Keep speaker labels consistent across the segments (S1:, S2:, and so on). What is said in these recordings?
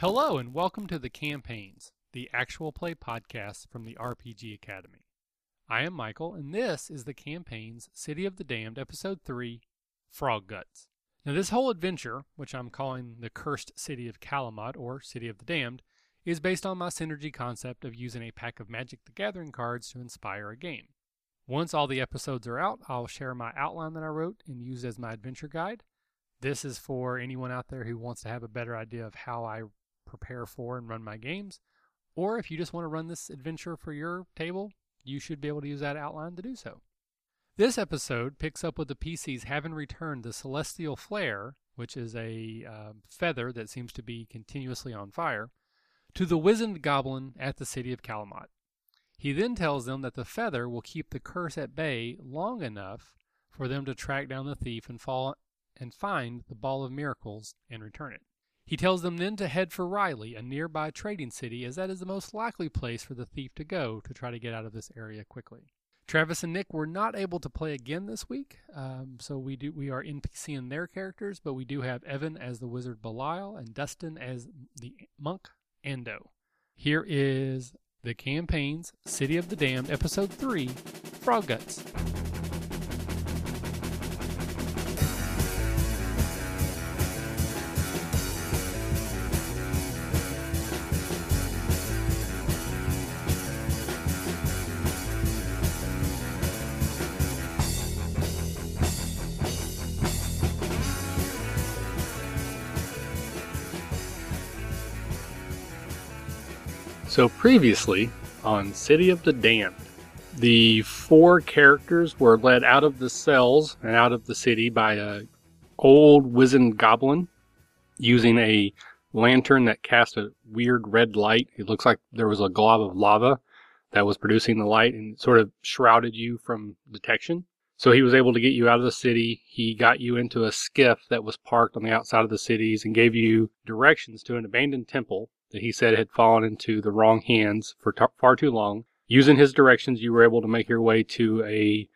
S1: Hello, and welcome to the Campaigns, the actual play podcast from the RPG Academy. I am Michael, and this is the Campaigns City of the Damned, Episode 3 Frog Guts. Now, this whole adventure, which I'm calling the Cursed City of Kalamot or City of the Damned, is based on my synergy concept of using a pack of Magic the Gathering cards to inspire a game. Once all the episodes are out, I'll share my outline that I wrote and use as my adventure guide. This is for anyone out there who wants to have a better idea of how I prepare for and run my games. Or if you just want to run this adventure for your table, you should be able to use that outline to do so. This episode picks up with the PCs having returned the Celestial Flare, which is a uh, feather that seems to be continuously on fire, to the wizened goblin at the city of Kalamot. He then tells them that the feather will keep the curse at bay long enough for them to track down the thief and fall and find the ball of miracles and return it. He tells them then to head for Riley, a nearby trading city, as that is the most likely place for the thief to go to try to get out of this area quickly. Travis and Nick were not able to play again this week, um, so we do we are NPCing their characters, but we do have Evan as the wizard Belial and Dustin as the monk Ando. Here is the campaign's City of the Damned, Episode 3 Frog Guts. So previously on City of the Damned, the four characters were led out of the cells and out of the city by a old wizened goblin using a lantern that cast a weird red light. It looks like there was a glob of lava that was producing the light and sort of shrouded you from detection. So he was able to get you out of the city. He got you into a skiff that was parked on the outside of the cities and gave you directions to an abandoned temple that he said had fallen into the wrong hands for t- far too long. Using his directions, you were able to make your way to a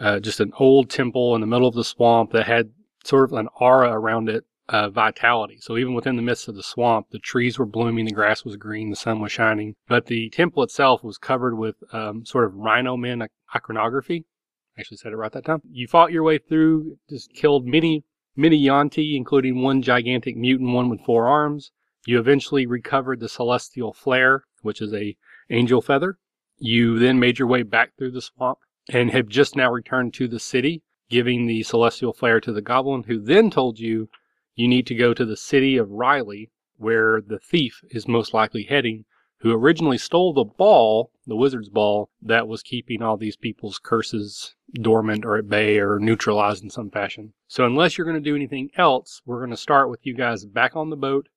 S1: uh, just an old temple in the middle of the swamp that had sort of an aura around it, uh, vitality. So even within the midst of the swamp, the trees were blooming, the grass was green, the sun was shining, but the temple itself was covered with um, sort of rhino man iconography. Actually said it right that time. You fought your way through, just killed many, many Yuan-ti, including one gigantic mutant one with four arms. You eventually recovered the celestial flare, which is a angel feather. You then made your way back through the swamp and have just now returned to the city, giving the celestial flare to the goblin, who then told you you need to go to the city of Riley, where the thief is most likely heading, who originally stole the ball, the wizard's ball, that was keeping all these people's curses dormant or at bay or neutralized in some fashion. So unless you're going to do anything else, we're going to start with you guys back on the boat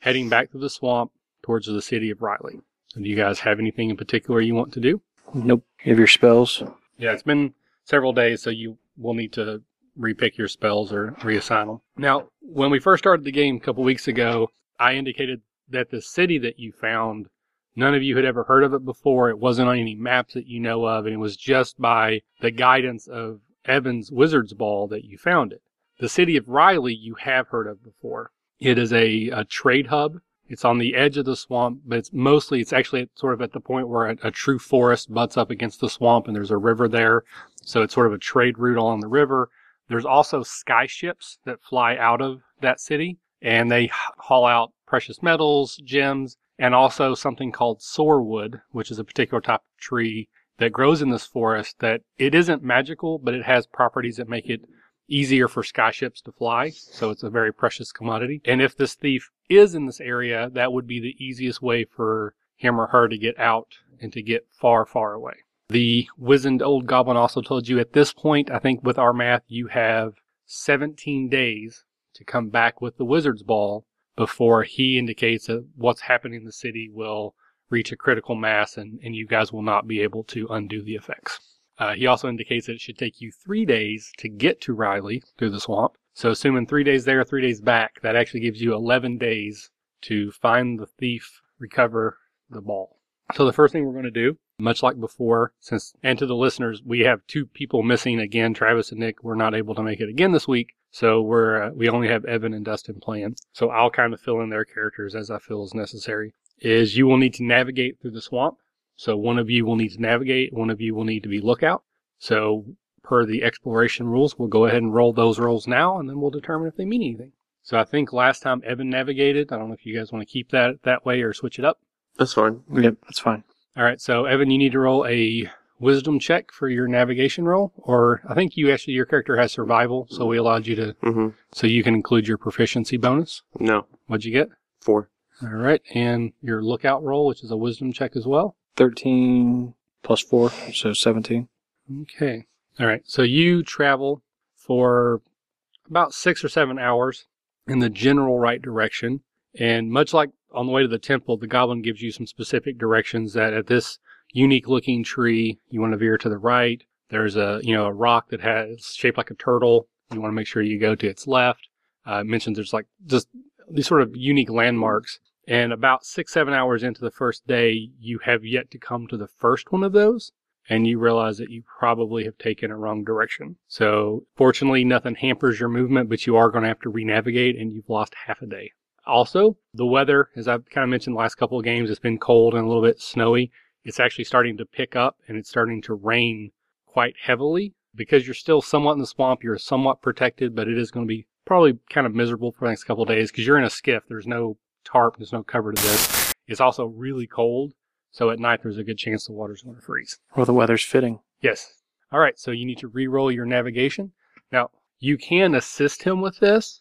S1: heading back to the swamp towards the city of Riley. Do you guys have anything in particular you want to do?
S2: Nope. You have your spells.
S1: Yeah, it's been several days, so you will need to repick your spells or reassign them. Now, when we first started the game a couple weeks ago, I indicated that the city that you found, none of you had ever heard of it before. It wasn't on any maps that you know of, and it was just by the guidance of Evan's Wizard's Ball that you found it. The city of Riley you have heard of before. It is a, a trade hub. It's on the edge of the swamp, but it's mostly, it's actually sort of at the point where a, a, true forest butts up against the swamp and there's a river there. So it's sort of a trade route along the river. There's also sky ships that fly out of that city and they haul out precious metals, gems, and also something called soarwood, which is a particular type of tree that grows in this forest that it isn't magical, but it has properties that make it easier for skyships to fly, so it's a very precious commodity. And if this thief is in this area, that would be the easiest way for him or her to get out and to get far, far away. The wizened old goblin also told you at this point, I think with our math, you have 17 days to come back with the wizard's ball before he indicates that what's happening in the city will reach a critical mass and, and you guys will not be able to undo the effects. Uh, he also indicates that it should take you three days to get to Riley through the swamp. So, assuming three days there, three days back, that actually gives you 11 days to find the thief, recover the ball. So, the first thing we're going to do, much like before, since, and to the listeners, we have two people missing again, Travis and Nick were not able to make it again this week. So we're uh, we only have Evan and Dustin playing. So I'll kind of fill in their characters as I feel is necessary. Is you will need to navigate through the swamp. So one of you will need to navigate. One of you will need to be lookout. So per the exploration rules, we'll go ahead and roll those rolls now, and then we'll determine if they mean anything. So I think last time Evan navigated. I don't know if you guys want to keep that that way or switch it up.
S3: That's fine.
S2: Yep, that's fine.
S1: All right. So Evan, you need to roll a wisdom check for your navigation roll, or I think you actually your character has survival, so we allowed you to
S3: Mm-hmm.
S1: so you can include your proficiency bonus.
S3: No.
S1: What'd you get?
S3: Four.
S1: All right, and your lookout roll, which is a wisdom check as well.
S2: 13 plus 4, so 17.
S1: Okay. All right. So you travel for about six or seven hours in the general right direction. And much like on the way to the temple, the goblin gives you some specific directions that at this unique looking tree, you want to veer to the right. There's a, you know, a rock that has shaped like a turtle. You want to make sure you go to its left. Uh, it mentions there's like just these sort of unique landmarks. And about six, seven hours into the first day, you have yet to come to the first one of those and you realize that you probably have taken a wrong direction. So fortunately, nothing hampers your movement, but you are going to have to re-navigate and you've lost half a day. Also, the weather, as I've kind of mentioned the last couple of games, it's been cold and a little bit snowy. It's actually starting to pick up and it's starting to rain quite heavily. Because you're still somewhat in the swamp, you're somewhat protected, but it is going to be probably kind of miserable for the next couple of days because you're in a skiff. There's no tarp, there's no cover to this. It's also really cold. So at night, there's a good chance the water's going to freeze.
S2: Well, the weather's fitting.
S1: Yes. All right. So you need to re-roll your navigation. Now you can assist him with this,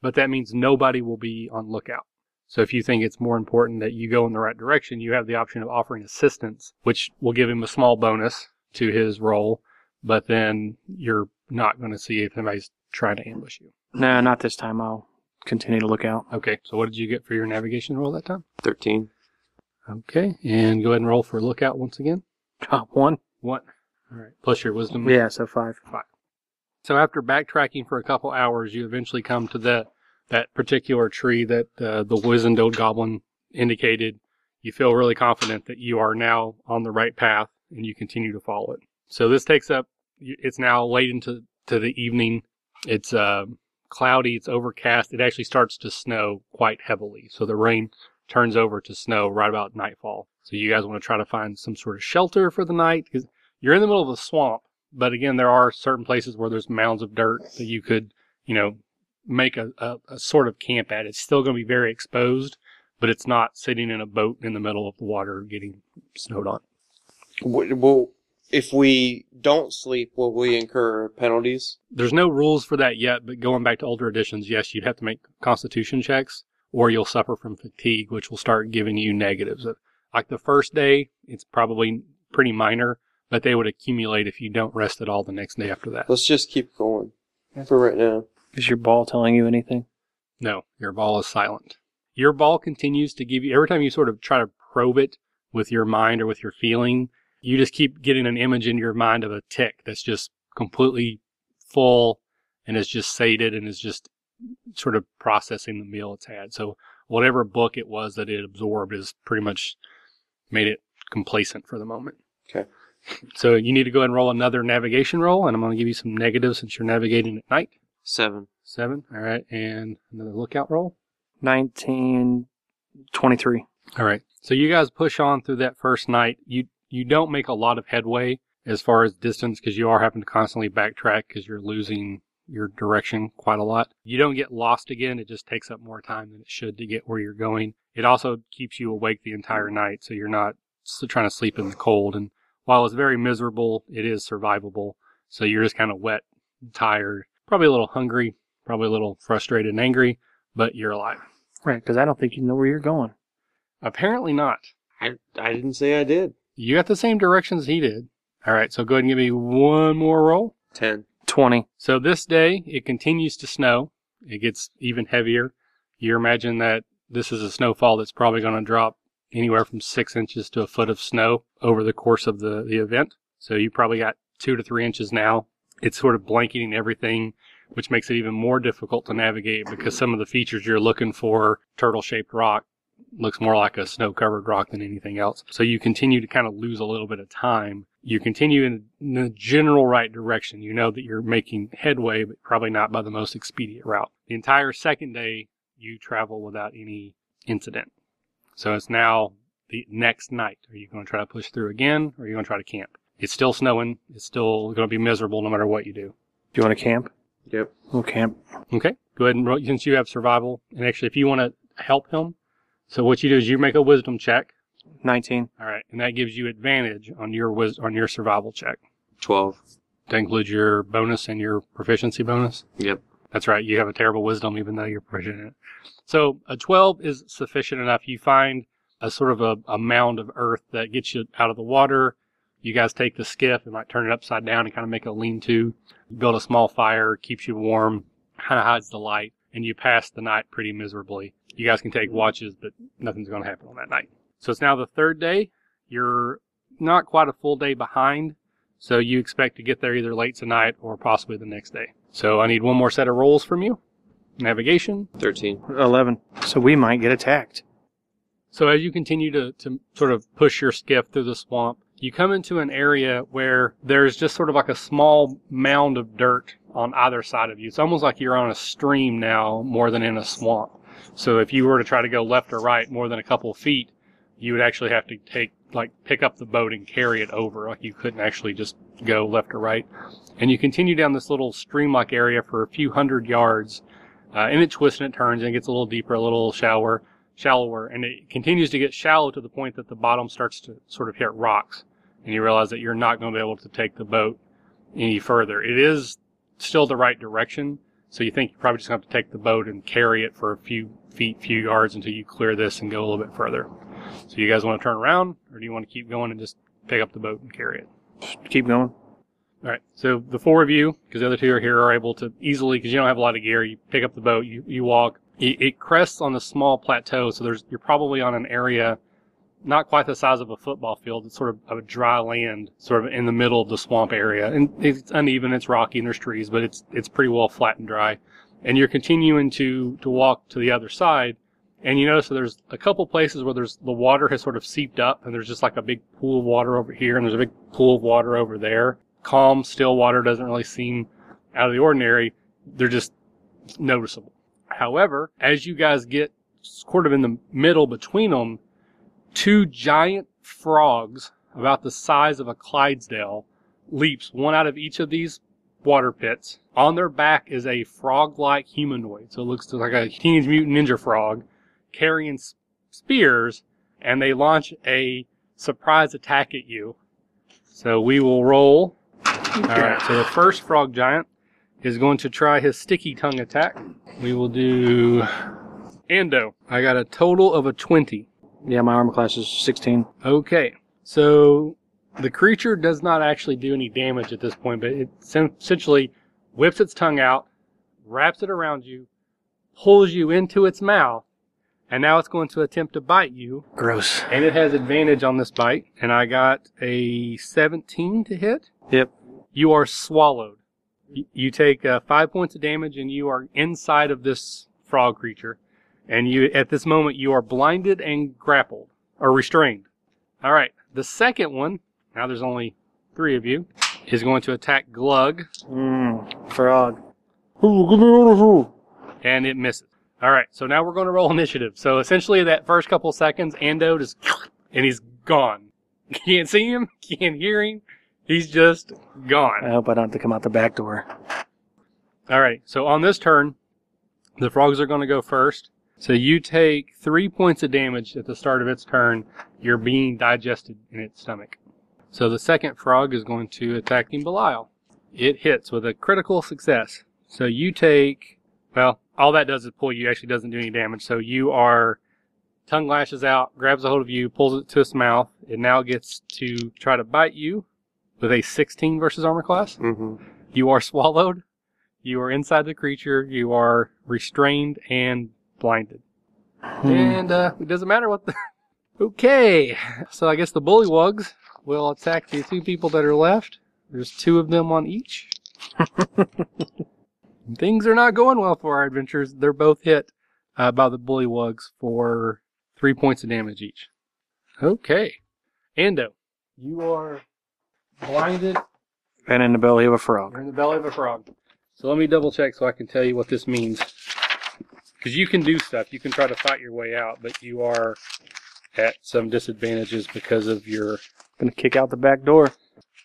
S1: but that means nobody will be on lookout. So if you think it's more important that you go in the right direction, you have the option of offering assistance, which will give him a small bonus to his roll, but then you're not going to see if anybody's trying to ambush you.
S2: No, not this time. I'll continue to look out.
S1: Okay. So what did you get for your navigation roll that time?
S3: Thirteen.
S1: Okay. And go ahead and roll for lookout once again.
S2: Oh, one?
S1: One. One. All right. Plus your wisdom.
S2: Yeah, so 5. Five.
S1: So after backtracking for a couple hours, you eventually come to the that particular tree that uh, the wizened old goblin indicated. You feel really confident that you are now on the right path, and you continue to follow it. So this takes up. It's now late into to the evening. It's uh, cloudy. It's overcast. It actually starts to snow quite heavily. So the rain turns over to snow right about nightfall. So you guys want to try to find some sort of shelter for the night because you're in the middle of a swamp. But again, there are certain places where there's mounds of dirt that you could, you know, make a, a, a sort of camp at. It's still going to be very exposed, but it's not sitting in a boat in the middle of the water getting snowed on.
S3: Well, if we don't sleep, will we incur penalties?
S1: There's no rules for that yet, but going back to older editions, yes, you'd have to make constitution checks or you'll suffer from fatigue, which will start giving you negatives. Like the first day, it's probably pretty minor, but they would accumulate if you don't rest at all the next day after that.
S3: Let's just keep going for right now.
S2: Is your ball telling you anything?
S1: No, your ball is silent. Your ball continues to give you, every time you sort of try to probe it with your mind or with your feeling, you just keep getting an image in your mind of a tick that's just completely full and is just sated and is just sort of processing the meal it's had. So whatever book it was that it absorbed is pretty much made it complacent for the moment.
S3: Okay.
S1: So you need to go ahead and roll another navigation roll, and I'm going to give you some negatives since you're navigating at night.
S3: Seven.
S1: Seven. All right. And another lookout roll.
S2: 19, 23.
S1: All right. So you guys push on through that first night. You you don't make a lot of headway as far as distance because you are having to constantly backtrack because you're losing your direction quite a lot. You don't get lost again. It just takes up more time than it should to get where you're going. It also keeps you awake the entire night, so you're not trying to sleep in the cold. And while it's very miserable, it is survivable. So you're just kind of wet, tired, probably a little hungry, probably a little frustrated and angry, but you're alive.
S2: Right, because I don't think you know where you're going.
S1: Apparently not.
S3: I, I didn't say I did.
S1: You got the same directions he did. All right, so go ahead and give me one more roll.
S3: Ten.
S2: 20.
S1: So this day, it continues to snow. It gets even heavier. You imagine that this is a snowfall that's probably going to drop anywhere from six inches to a foot of snow over the course of the, the event. So you probably got two to three inches now. It's sort of blanketing everything, which makes it even more difficult to navigate because some of the features you're looking for, turtle shaped rock, looks more like a snow covered rock than anything else. So you continue to kind of lose a little bit of time. You continue in the general right direction. You know that you're making headway, but probably not by the most expedient route. The entire second day, you travel without any incident. So it's now the next night. Are you going to try to push through again, or are you going to try to camp? It's still snowing. It's still going to be miserable no matter what you do.
S2: Do you want to camp?
S3: Yep.
S2: We'll camp.
S1: Okay. Go ahead and roll, since you have survival, and actually, if you want to help him, so what you do is you make a wisdom check.
S2: 19.
S1: All right, and that gives you advantage on your wis- on your survival check.
S3: 12.
S1: That includes your bonus and your proficiency bonus.
S3: Yep.
S1: That's right. You have a terrible wisdom, even though you're proficient in it. So a 12 is sufficient enough. You find a sort of a, a mound of earth that gets you out of the water. You guys take the skiff and might turn it upside down and kind of make a lean-to. Build a small fire, keeps you warm, kind of hides the light, and you pass the night pretty miserably. You guys can take mm-hmm. watches, but nothing's going to happen on that night. So it's now the third day. You're not quite a full day behind, so you expect to get there either late tonight or possibly the next day. So I need one more set of rolls from you. Navigation.
S3: 13.
S2: 11. So we might get attacked.
S1: So as you continue to, to sort of push your skiff through the swamp, you come into an area where there's just sort of like a small mound of dirt on either side of you. It's almost like you're on a stream now more than in a swamp. So if you were to try to go left or right more than a couple of feet, you would actually have to take, like, pick up the boat and carry it over. Like you couldn't actually just go left or right. And you continue down this little stream-like area for a few hundred yards, uh, and it twists and it turns and it gets a little deeper, a little shallower shallower, and it continues to get shallow to the point that the bottom starts to sort of hit rocks, and you realize that you're not going to be able to take the boat any further. It is still the right direction, so you think you probably just have to take the boat and carry it for a few feet, few yards until you clear this and go a little bit further. So you guys want to turn around, or do you want to keep going and just pick up the boat and carry it?
S2: Keep going.
S1: All right. So the four of you, because the other two are here, are able to easily, because you don't have a lot of gear, you pick up the boat, you, you walk. It, it crests on a small plateau, so there's you're probably on an area not quite the size of a football field. It's sort of a dry land, sort of in the middle of the swamp area, and it's uneven, it's rocky, and there's trees, but it's it's pretty well flat and dry. And you're continuing to to walk to the other side, and you notice that there's a couple places where there's the water has sort of seeped up, and there's just like a big pool of water over here, and there's a big pool of water over there. Calm, still water doesn't really seem out of the ordinary. They're just noticeable. However, as you guys get sort of in the middle between them, two giant frogs about the size of a Clydesdale leaps one out of each of these water pits. On their back is a frog-like humanoid, so it looks like a Teenage Mutant Ninja frog carrying spears, and they launch a surprise attack at you. So we will roll. All right. So the first frog giant is going to try his sticky tongue attack. We will do Ando. I got a total of a 20.
S2: Yeah, my armor class is 16.
S1: Okay. So the creature does not actually do any damage at this point, but it essentially whips its tongue out, wraps it around you, pulls you into its mouth, and now it's going to attempt to bite you.
S2: Gross.
S1: And it has advantage on this bite, and I got a 17 to hit.
S2: Yep.
S1: You are swallowed. You take uh, five points of damage, and you are inside of this frog creature. And you, at this moment, you are blinded and grappled or restrained. All right. The second one, now there's only three of you, is going to attack Glug,
S2: Mmm. Frog. Ooh, give me all the food.
S1: and it misses. All right. So now we're going to roll initiative. So essentially, that first couple seconds, Ando just, and he's gone. Can't see him. Can't hear him. He's just gone.
S2: I hope I don't have to come out the back door.
S1: All right. So on this turn, the frogs are going to go first. So you take three points of damage at the start of its turn. You're being digested in its stomach. So the second frog is going to attack King Belial. It hits with a critical success. So you take, well, all that does is pull you. Actually doesn't do any damage. So you are, tongue lashes out, grabs a hold of you, pulls it to its mouth. It now gets to try to bite you with a 16 versus armor class.
S3: Mm-hmm.
S1: You are swallowed. You are inside the creature. You are restrained and blinded.
S2: Hmm.
S1: And uh, it doesn't matter what the. okay. So I guess the bullywugs will attack the two people that are left. There's two of them on each. Things are not going well for our adventurers. They're both hit uh, by the bullywugs for three points of damage each. Okay. Ando, you are blinded.
S2: And in the belly of a frog.
S1: You're in the belly of a frog. So let me double check so I can tell you what this means. Because you can do stuff. You can try to fight your way out, but you are at some disadvantages because of your.
S2: gonna kick out the back door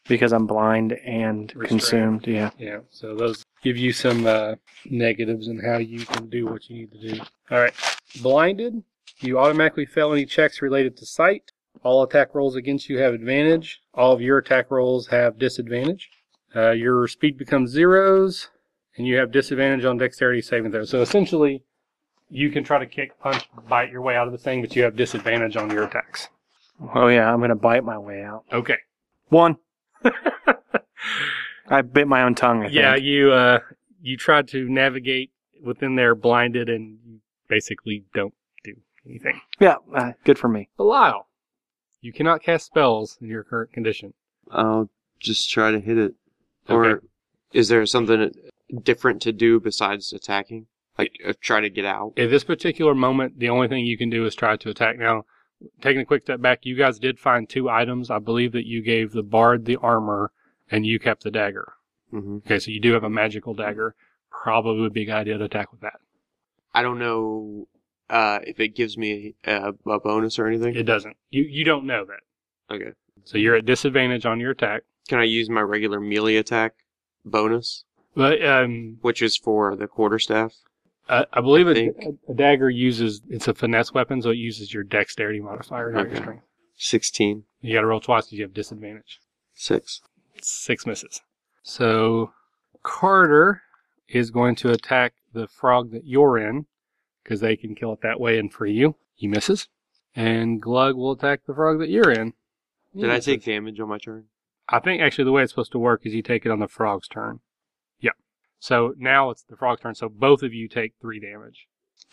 S2: because I'm blind and consumed. Yeah.
S1: Yeah, so those give you some uh, negatives in how you can do what you need to do. All right. Blinded, you automatically fail any checks related to sight. All attack rolls against you have advantage. All of your attack rolls have disadvantage. Uh, your speed becomes zeros, and you have disadvantage on dexterity saving throws. So essentially, you can try to kick, punch, bite your way out of the thing, but you have disadvantage on your attacks.
S2: Oh yeah, I'm gonna bite my way out.
S1: Okay.
S2: One. I bit my own tongue. I think.
S1: Yeah, you uh, you tried to navigate within there blinded, and you basically don't do anything.
S2: Yeah. Uh, good for me.
S1: Belial, you cannot cast spells in your current condition.
S3: I'll just try to hit it. Or
S1: Okay.
S3: is there something different to do besides attacking? Like uh, try to get out?
S1: At this particular moment, the only thing you can do is try to attack. Now, taking a quick step back, you guys did find two items. I believe that you gave the bard the armor, and you kept the dagger.
S3: hmm
S1: Okay, so you do have a magical dagger. Probably would be a good idea to attack with that.
S3: I don't know uh, if it gives me a, a bonus or anything.
S1: It doesn't. You you don't know that.
S3: okay.
S1: So you're at disadvantage on your attack.
S3: Can I use my regular melee attack bonus,
S1: But um,
S3: which is for the quarterstaff?
S1: I, I believe
S3: I
S1: a, a dagger uses it's a finesse weapon, so it uses your dexterity modifier, not your strength.
S3: 16.
S1: You got to roll twice because you have disadvantage.
S3: 6.
S1: Six misses. So Carter is going to attack the frog that you're in because they can kill it that way and free you. He misses, and Glug will attack the frog that you're in. He
S3: Did I take damage on my turn?
S1: I think actually the way it's supposed to work is you take it on the frog's turn. Yep. So now it's the frog's turn, so both of you take three damage.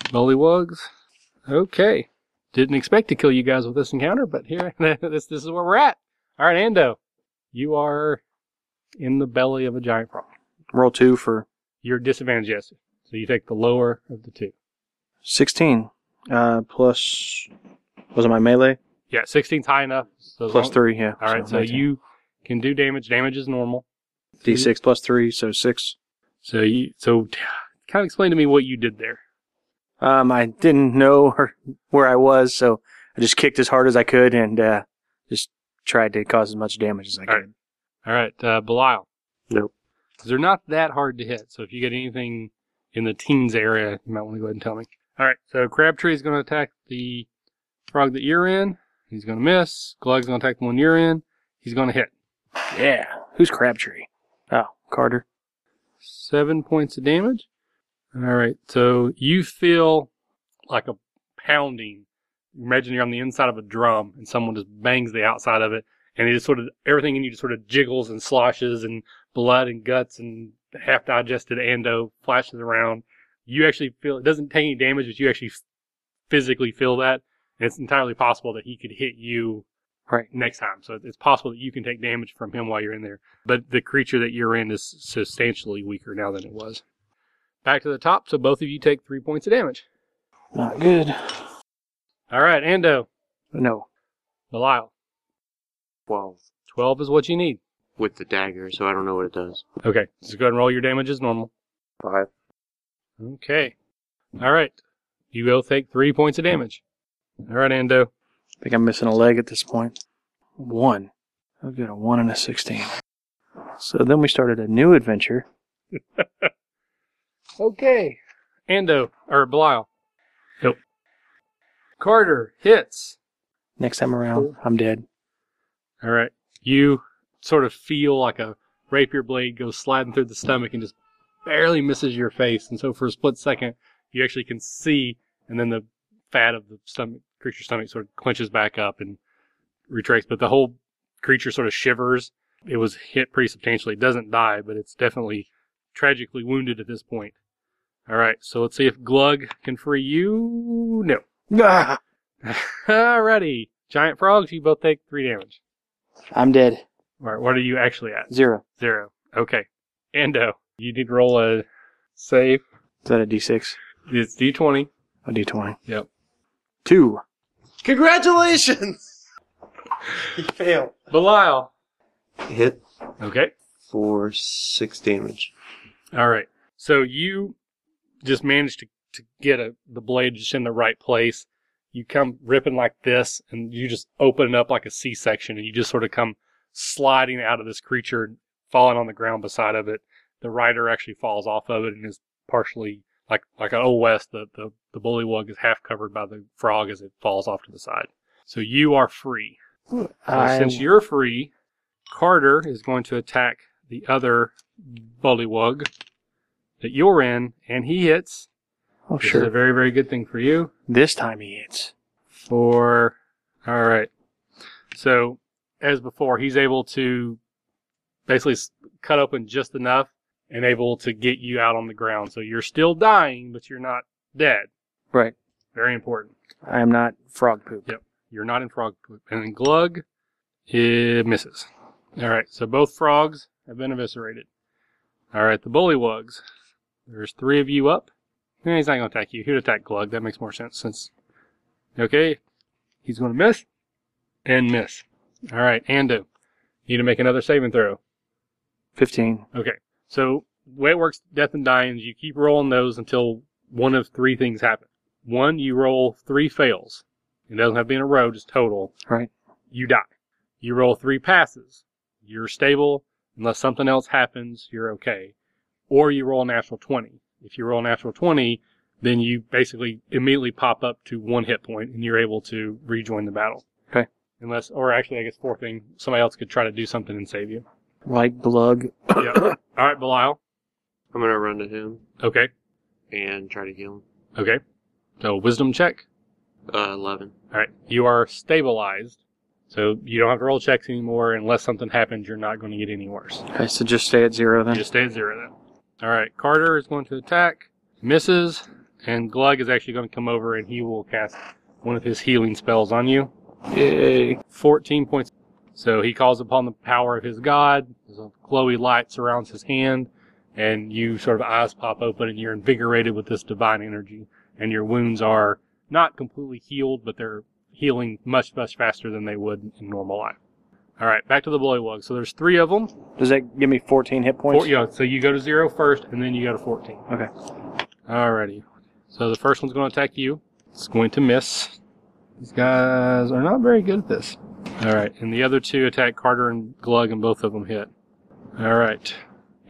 S1: Bullywugs. Okay. Didn't expect to kill you guys with this encounter, but here, this, this is where we're at. All right, Ando. You are in the belly of a giant frog.
S2: Roll two for
S1: You're disadvantaged, yes. So you take the lower of the two.
S2: sixteen. Uh, plus was it my melee?
S1: Yeah, 16's high enough. So
S2: Plus
S1: long-
S2: three. Yeah.
S1: All right, so
S2: 19.
S1: you can do damage. Damage is normal.
S2: d6 plus three, so six.
S1: So you, so kind of explain to me what you did there.
S2: Um, I didn't know where- where I was, so I just kicked as hard as I could and uh, just tried to cause as much damage as I
S1: All
S2: could.
S1: All right, uh, Belial.
S3: Nope.
S1: they're not that hard to hit. So if you get anything in the teens area, you might want to go ahead and tell me. All right, so Crabtree is going to attack the frog that you're in. He's going to miss. Glug's going to attack the one you're in. He's going to hit.
S2: Yeah. Who's Crabtree? Oh, Carter.
S1: Seven points of damage. All right, so you feel like a pounding. Imagine you're on the inside of a drum and someone just bangs the outside of it, and it just sort of everything in you just sort of jiggles and sloshes, and blood and guts and half digested ando flashes around. You actually feel it doesn't take any damage, but you actually physically feel that, and it's entirely possible that he could hit you
S2: Right.
S1: next time. So it's possible that you can take damage from him while you're in there. But the creature that you're in is substantially weaker now than it was. Back to the top, so both of you take three points of damage.
S2: Not good.
S1: All right, Ando,
S2: No.
S1: Belial.
S3: 12.
S1: 12 is what you need.
S3: With the dagger, so I don't know what it does.
S1: Okay, so go ahead and roll your damage as normal.
S3: 5.
S1: Okay. All right. You will take three points of damage. All right, Ando.
S2: I think I'm missing a leg at this point. One. I'll get a one and a sixteen. So then we started a new adventure.
S1: Okay. Ando, or Belial. Nope. Carter hits.
S2: Next time around, I'm dead.
S1: All right. You sort of feel like a rapier blade goes sliding through the stomach and just barely misses your face. And so for a split second, you actually can see, and then the fat of the stomach, creature's stomach sort of clenches back up and retracts. But the whole creature sort of shivers. It was hit pretty substantially. It doesn't die, but it's definitely tragically wounded at this point. All right. So let's see if Glug can free you. No.
S2: Ah,
S1: Alrighty. Giant frogs, you both take three damage.
S2: I'm dead.
S1: All right, what are you actually at?
S2: Zero.
S1: Zero. Okay. Ando, you need to roll a save.
S2: Is that a D6?
S1: It's D20.
S2: A D20.
S1: Yep.
S2: Two.
S3: Congratulations! he failed.
S1: Belial.
S3: Hit
S1: Okay.
S3: for six damage.
S1: All right. So you just managed to, to get a, the blade just in the right place. You come ripping like this, and you just open it up like a C section, and you just sort of come sliding out of this creature, falling on the ground beside of it. The rider actually falls off of it and is partially like like an old west. The the the bullywug is half covered by the frog as it falls off to the side. So you are free. So since you're free, Carter is going to attack the other bullywug that you're in, and he hits.
S2: oh,
S1: sure. is a very, very good thing for you.
S2: This time he hits.
S1: For all right. So as before, he's able to basically cut open just enough and able to get you out on the ground. So you're still dying, but you're not dead.
S2: Right.
S1: Very important.
S2: I am not frog poop.
S1: Yep. You're not in frog poop. And then Glug, it misses. All right. So both frogs have been eviscerated. All right. The bullywugs. There's three of you up. Eh, he's not going to attack you. He'd attack Glug. That makes more sense since. Okay. He's going to miss and miss. All right. Ando. You need to make another saving throw.
S2: 15.
S1: Okay. So the way it works, death and dying, is you keep rolling those until one of three things happen. One, you roll three fails. It doesn't have to be in a row, just total.
S2: Right.
S1: You die. You roll three passes. You're stable. Unless something else happens, you're okay. Or you roll a natural 20. If you roll a natural 20, then you basically immediately pop up to one hit point and you're able to rejoin the battle.
S2: Okay.
S1: Unless, or actually, I guess fourth thing, somebody else could try to do something and save you.
S2: Like glug.
S1: yeah. All right, Belial.
S3: I'm gonna run to him
S1: Okay.
S3: and try to heal him.
S1: Okay. So wisdom check.
S3: Uh, 11.
S1: All right. You are stabilized. So you don't have to roll checks anymore. Unless something happens, you're not going to get any worse.
S2: Okay, so just stay at zero
S1: You
S2: then.
S1: just stay at zero then. All right. Carter is going to attack, misses, and Glug is actually going to come over and he will cast one of his healing spells on you.
S2: Yay.
S1: 14 points. So he calls upon the power of his god. A glowy light surrounds his hand, and you sort of eyes pop open and you're invigorated with this divine energy. And your wounds are not completely healed, but they're healing much, much faster than they would in normal life. All right, back to the bullywug. So there's three of them.
S2: Does that give me 14 hit points?
S1: Four, yeah, so you go to zero first, and then you go to 14.
S2: Okay.
S1: Alrighty. So the first one's going to attack you. It's going to miss. These guys are not very good at this. Alright, and the other two attack Carter and Glug, and both of them hit. Alright.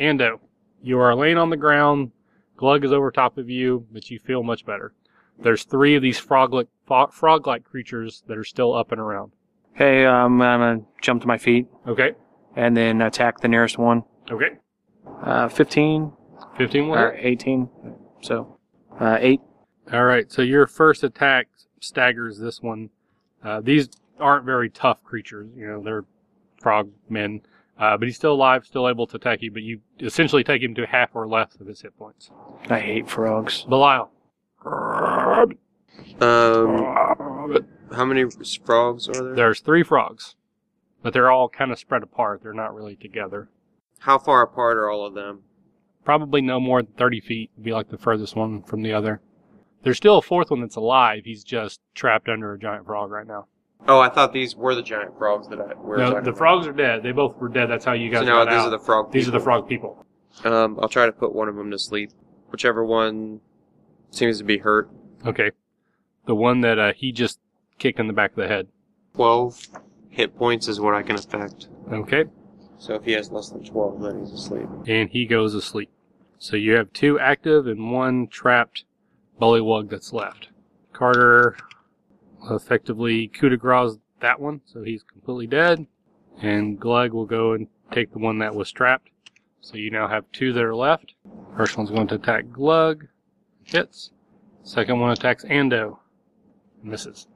S1: Ando, you are laying on the ground. Glug is over top of you, but you feel much better. There's three of these frog-like, frog-like creatures that are still up and around.
S2: Hey, um, I'm gonna jump to my feet
S1: Okay.
S2: and then attack the nearest one.
S1: Okay.
S2: Uh, 15
S1: 15 will
S2: or 18. So, uh, 8.
S1: All right, so your first attack staggers this one. Uh, these aren't very tough creatures, you know, they're frog men. Uh, but he's still alive, still able to attack you, but you essentially take him to half or less of his hit points.
S2: I hate frogs.
S1: Belial.
S3: Um, how many frogs are there?
S1: There's three frogs, but they're all kind of spread apart. They're not really together.
S3: How far apart are all of them?
S1: Probably no more than 30 feet would be like the furthest one from the other. There's still a fourth one that's alive. He's just trapped under a giant frog right now.
S3: Oh, I thought these were the giant frogs that I were
S1: No, the
S3: about.
S1: frogs are dead. They both were dead. That's how you guys
S3: So now
S1: got
S3: these
S1: out.
S3: are the frog.
S1: These are the frog people.
S3: Um, I'll try to put one of them to sleep. Whichever one seems to be hurt.
S1: Okay. The one that uh, he just kicked in the back of the head.
S3: Twelve hit points is what I can affect.
S1: Okay.
S3: So if he has less than twelve, then he's asleep.
S1: And he goes asleep. So you have two active and one trapped bullywug that's left. Carter effectively coup de grace that one, so he's completely dead. And Glug will go and take the one that was trapped. So you now have two that are left. First one's going to attack Glug. Hits. Second one attacks Ando. Misses.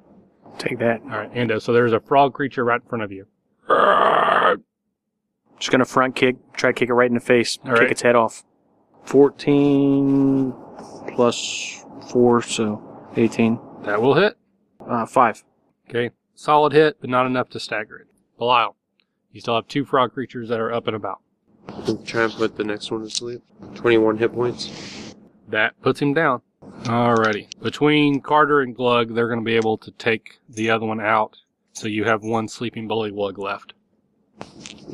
S2: Take that.
S1: Alright, Ando. So there's a frog creature right in front of you.
S2: Just gonna front kick, try to kick it right in the face,
S1: All
S2: kick
S1: right.
S2: its head off. 14 plus 4, so 18.
S1: That will hit.
S2: Uh, 5.
S1: Okay. Solid hit, but not enough to stagger it. Belial. You still have two frog creatures that are up and about.
S3: I'll try and put the next one to sleep. Twenty-one hit points.
S1: That puts him down. Alrighty. Between Carter and Glug, they're going to be able to take the other one out. So you have one sleeping bullywug left.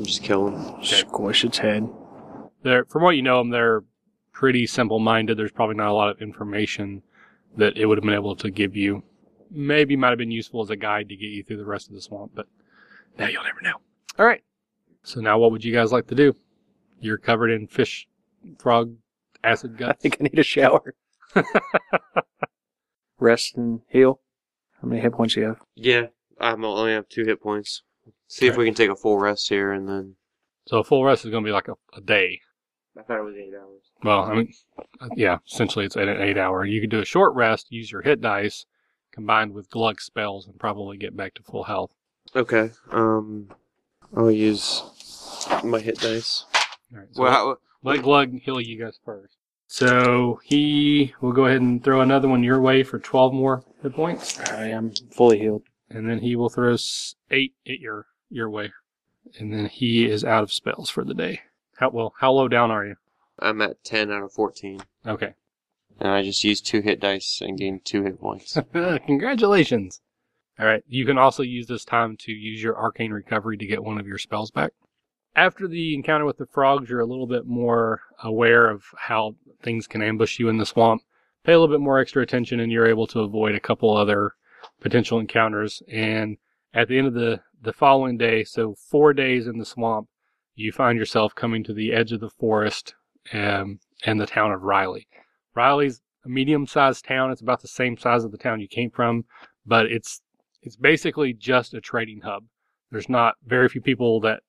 S3: Just kill him. killing.
S2: Squish its head.
S1: They're, from what you know them, they're pretty simple-minded. There's probably not a lot of information that it would have been able to give you. Maybe might have been useful as a guide to get you through the rest of the swamp, but now you'll never know. All right. So now, what would you guys like to do? You're covered in fish, frog, acid guts.
S2: I think I need a shower. Rest and heal. How many hit points do you have?
S3: Yeah, I only have two hit points. See if
S1: Okay.
S3: we can take a full rest here and then.
S1: So a full rest is going to be like a, a day.
S3: I thought it was eight hours.
S1: Well, I mean, uh, yeah, essentially it's an eight hour. You could do a short rest, use your hit dice combined with glug spells, and probably get back to full health.
S3: Okay. Um, I'll use my hit dice.
S1: All right, so
S3: Well, how,
S1: let Glug heal you guys first. So he will go ahead and throw another one your way for 12 more hit points,
S2: I am fully healed.
S1: and then he will throw s- eight at your your way, and then he is out of spells for the day. How well? How low down are you?
S3: I'm at ten out of fourteen,
S1: Okay,
S3: and I just used two hit dice and gained two hit points.
S1: congratulations. All right, you can also use this time to use your arcane recovery to get one of your spells back. After the encounter with the frogs, you're a little bit more aware of how things can ambush you in the swamp. Pay a little bit more extra attention, and you're able to avoid a couple other potential encounters. And at the end of the, the following day, so four days in the swamp, you find yourself coming to the edge of the forest um, and the town of Riley. Riley's a medium-sized town. It's about the same size of the town you came from, but it's it's basically just a trading hub. There's not very few people that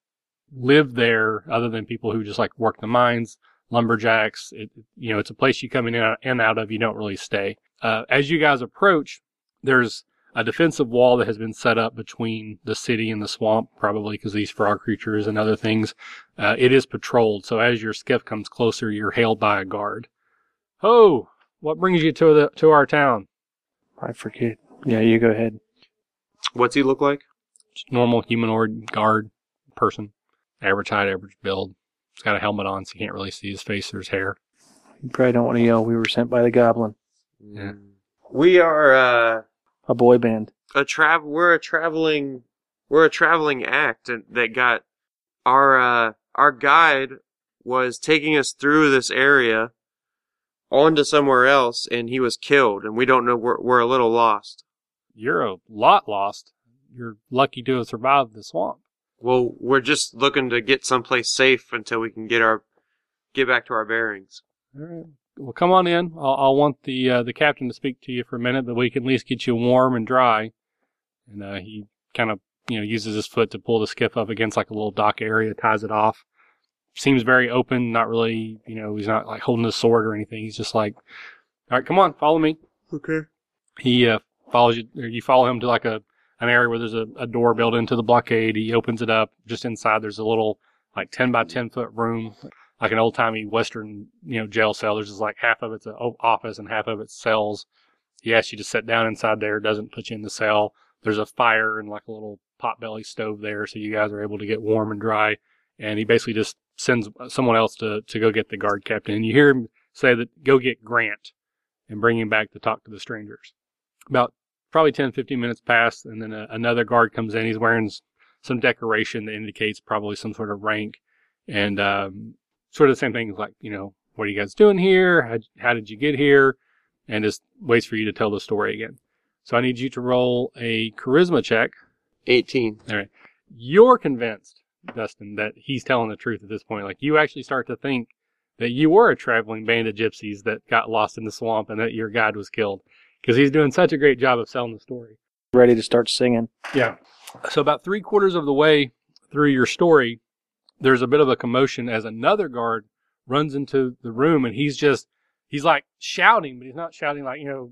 S1: live there other than people who just like work the mines, lumberjacks. It, you know, it's a place you come in and out of. You don't really stay. Uh, as you guys approach, there's a defensive wall that has been set up between the city and the swamp, probably because these frog creatures and other things. Uh, it is patrolled, so as your skiff comes closer, you're hailed by a guard. Ho! What brings you to the to our town?
S2: I forget. Yeah, you go ahead.
S3: What's he look like?
S1: Just normal humanoid guard person, average height, average build. He's got a helmet on, so you can't really see his face or his hair.
S2: You probably don't want to yell. We were sent by the goblin.
S1: Yeah.
S3: Mm. We are uh,
S2: A boy band.
S3: a trav. We're a traveling. We're a traveling act and- that got our uh, our guide was taking us through this area on to somewhere else, and he was killed, and we don't know. We're we're a little lost.
S1: You're a lot lost. You're lucky to have survived the swamp.
S3: Well, we're just looking to get someplace safe until we can get our get back to our bearings.
S1: All right. Well, come on in. I'll, I'll want the uh, the captain to speak to you for a minute, but we can at least get you warm and dry. And uh, he kind of you know uses his foot to pull the skiff up against like a little dock area, ties it off. Seems very open. Not really, you know, he's not like holding a sword or anything. He's just like, all right, come on, follow me.
S3: Okay.
S1: He uh, follows you. You follow him to like a an area where there's a, a door built into the blockade. He opens it up. Just inside, there's a little like ten by ten foot room, like an old timey Western you know jail cell. There's just like half of it's an office and half of it's cells. He asks you to sit down inside there. Doesn't put you in the cell. There's a fire and like a little potbelly stove there, so you guys are able to get warm and dry. And he basically just sends someone else to to go get the guard captain. And you hear him say that go get Grant and bring him back to talk to the strangers. About probably 10, 15 minutes pass, and then a, another guard comes in. He's wearing some decoration that indicates probably some sort of rank, and um, sort of the same things like, you know, what are you guys doing here? How, how did you get here? And just waits for you to tell the story again. So I need you to roll a charisma check.
S3: Eighteen. All right.
S1: You're convinced, Dustin, that he's telling the truth at this point. Like you actually start to think that you were a traveling band of gypsies that got lost in the swamp and that your guide was killed because he's doing such a great job of selling the story.
S2: Ready to start singing.
S1: Yeah. So about three quarters of the way through your story, there's a bit of a commotion as another guard runs into the room and he's just he's like shouting, but he's not shouting like, you know,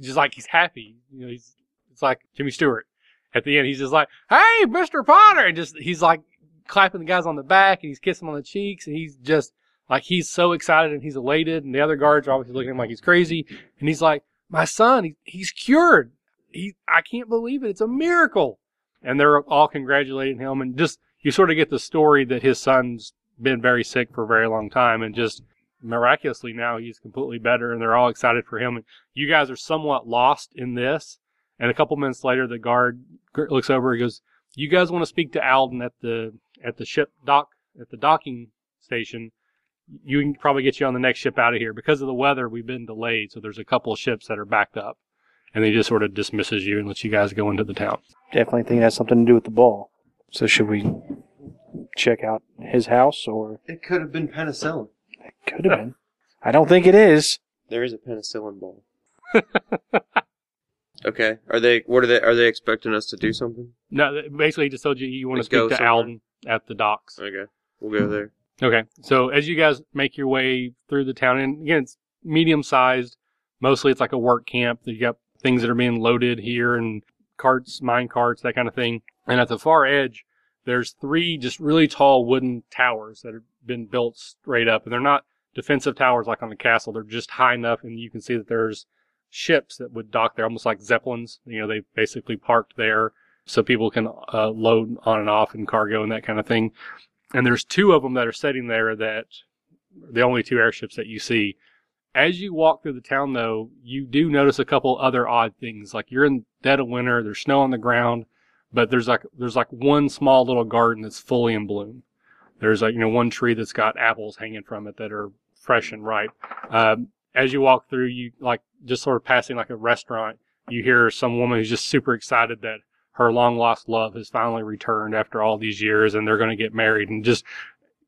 S1: just like he's happy. You know, he's it's like Jimmy Stewart. At the end he's just like, Hey, Mr. Potter and just he's like clapping the guys on the back and he's kissing them on the cheeks and he's just like he's so excited and he's elated and the other guards are obviously looking at him like he's crazy and he's like, My son, he, he's cured. He I can't believe it. It's a miracle and they're all congratulating him and just you sort of get the story that his son's been very sick for a very long time and just miraculously now he's completely better, and they're all excited for him. And you guys are somewhat lost in this. And a couple minutes later, the guard looks over and goes, "You guys want to speak to Alden at the at the ship dock at the docking station? You can probably get you on the next ship out of here because of the weather. We've been delayed, so there's a couple of ships that are backed up." And he just sort of dismisses you and lets you guys go into the town.
S2: Definitely think it has something to do with the ball. So should we check out his house or
S3: It could have been penicillin.
S2: it could have been? I don't think it is.
S3: There is a penicillin bowl. okay. Are they? What are they? Are they expecting us to do something?
S1: No, basically, just told you you want to speak to
S3: somewhere.
S1: Alden at the docks.
S3: Okay. We'll go there.
S1: Okay, so as you guys make your way through the town, and again, it's medium sized. Mostly, it's like a work camp. You got things that are being loaded here, and carts, mine carts, that kind of thing. And at the far edge, there's three just really tall wooden towers that have been built straight up, and they're not defensive towers like on the castle. They're just high enough, and you can see that there's ships that would dock there, almost like zeppelins. You know, they basically parked there so people can uh, load on and off and cargo and that kind of thing. And there's two of them that are sitting there that the only two airships that you see. As you walk through the town, though, you do notice a couple other odd things. Like you're in dead of winter, there's snow on the ground, but there's like there's like one small little garden that's fully in bloom. There's like you know one tree that's got apples hanging from it that are fresh and ripe. Um, as you walk through, you like just sort of passing like a restaurant. You hear some woman who's just super excited that her long lost love has finally returned after all these years, and they're going to get married. And just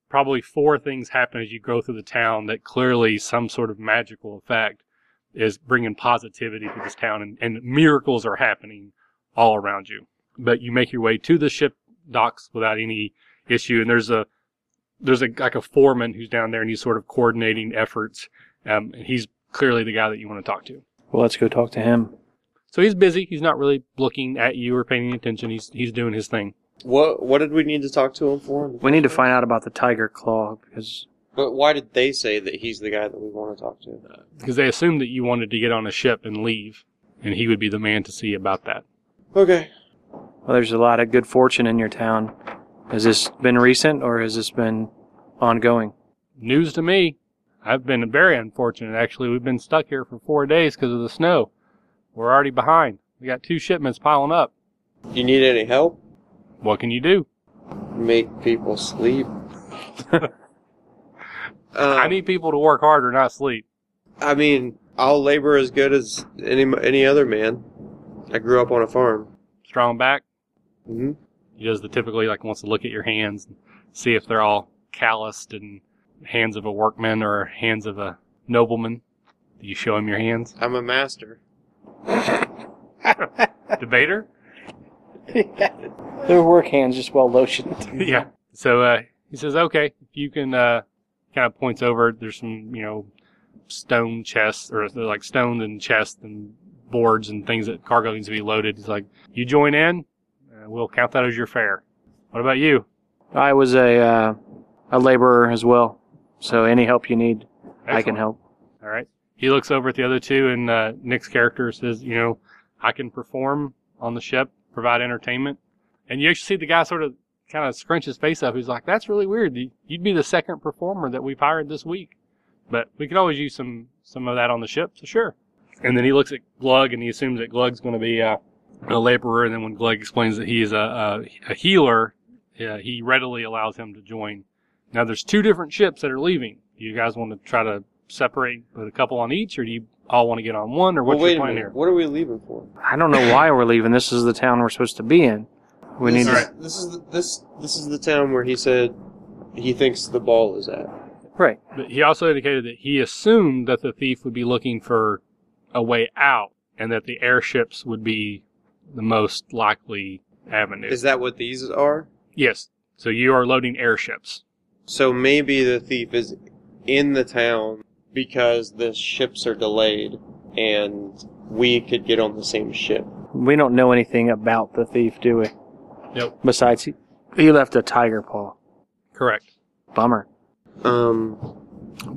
S1: probably four things happen as you go through the town that clearly some sort of magical effect is bringing positivity to this town, and, and miracles are happening all around you. But you make your way to the ship docks without any issue, and there's a there's a like a foreman who's down there, and he's sort of coordinating efforts. Um, and he's clearly the guy that you want to talk to.
S2: Well, let's go talk to him.
S1: So he's busy. He's not really looking at you or paying any attention. He's he's doing his thing.
S3: What What did we need to talk to him for?
S2: We need to find out about the tiger claw because
S3: But why did they say that he's the guy that we want to talk to?
S1: because they assumed that you wanted to get on a ship and leave, and he would be the man to see about that.
S3: Okay.
S2: well, there's a lot of good fortune in your town. Has this been recent or has this been ongoing?
S1: News to me. I've been very unfortunate. Actually, we've been stuck here for four days because of the snow. We're already behind. We got two shipments piling up.
S3: You need any help?
S1: What can you do?
S3: Make people sleep.
S1: I need people to work harder, not sleep.
S3: I mean, I'll labor as good as any any other man. I grew up on a farm.
S1: Strong back.
S3: Mm hmm
S1: He does the typically like wants to look at your hands and see if they're all calloused and hands of a workman or hands of a nobleman. Do you show him your hands?
S3: I'm a master.
S1: Debater? yeah.
S2: Their work hands just well lotioned.
S1: yeah. So uh, he says, okay, if you can, uh, kind of points over, there's some, you know, stone chests, or like stones and chests and boards and things that cargo needs to be loaded. He's like, you join in, uh, we'll count that as your fare. What about you?
S2: I was a uh, a laborer as well, so any help you need, I can help.
S1: All right. He looks over at the other two, and uh, Nick's character says, "You know, I can perform on the ship, provide entertainment." And you actually see the guy sort of kind of scrunch his face up. He's like, "That's really weird. You- You'd be the second performer that we've hired this week, but we could always use some some of that on the ship, so sure." And then he looks at Glug, and he assumes that Glug's going to be uh, a laborer. And then when Glug explains that he is a a, a healer, uh, he readily allows him to join. Now, there's two different ships that are leaving. Do you guys want to try to separate, put a couple on each, or do you all want to get on one, or
S3: Well,
S1: what's
S3: wait
S1: your
S3: a
S1: plan
S3: minute.
S1: here?
S3: What are we leaving for?
S2: I don't know why we're leaving. This is the town we're supposed to be in. We need
S3: this,
S2: to.
S3: is, this is the, this this is the town where he said he thinks the ball is at.
S2: Right.
S1: But he also indicated that he assumed that the thief would be looking for a way out, and that the airships would be the most likely avenue.
S3: Is that what these are?
S1: yes. So you are loading airships.
S3: So maybe the thief is in the town because the ships are delayed and we could get on the same ship.
S2: We don't know anything about the thief, do we?
S1: Nope.
S2: Besides, he, he left a tiger paw.
S1: Correct.
S2: Bummer.
S3: Um,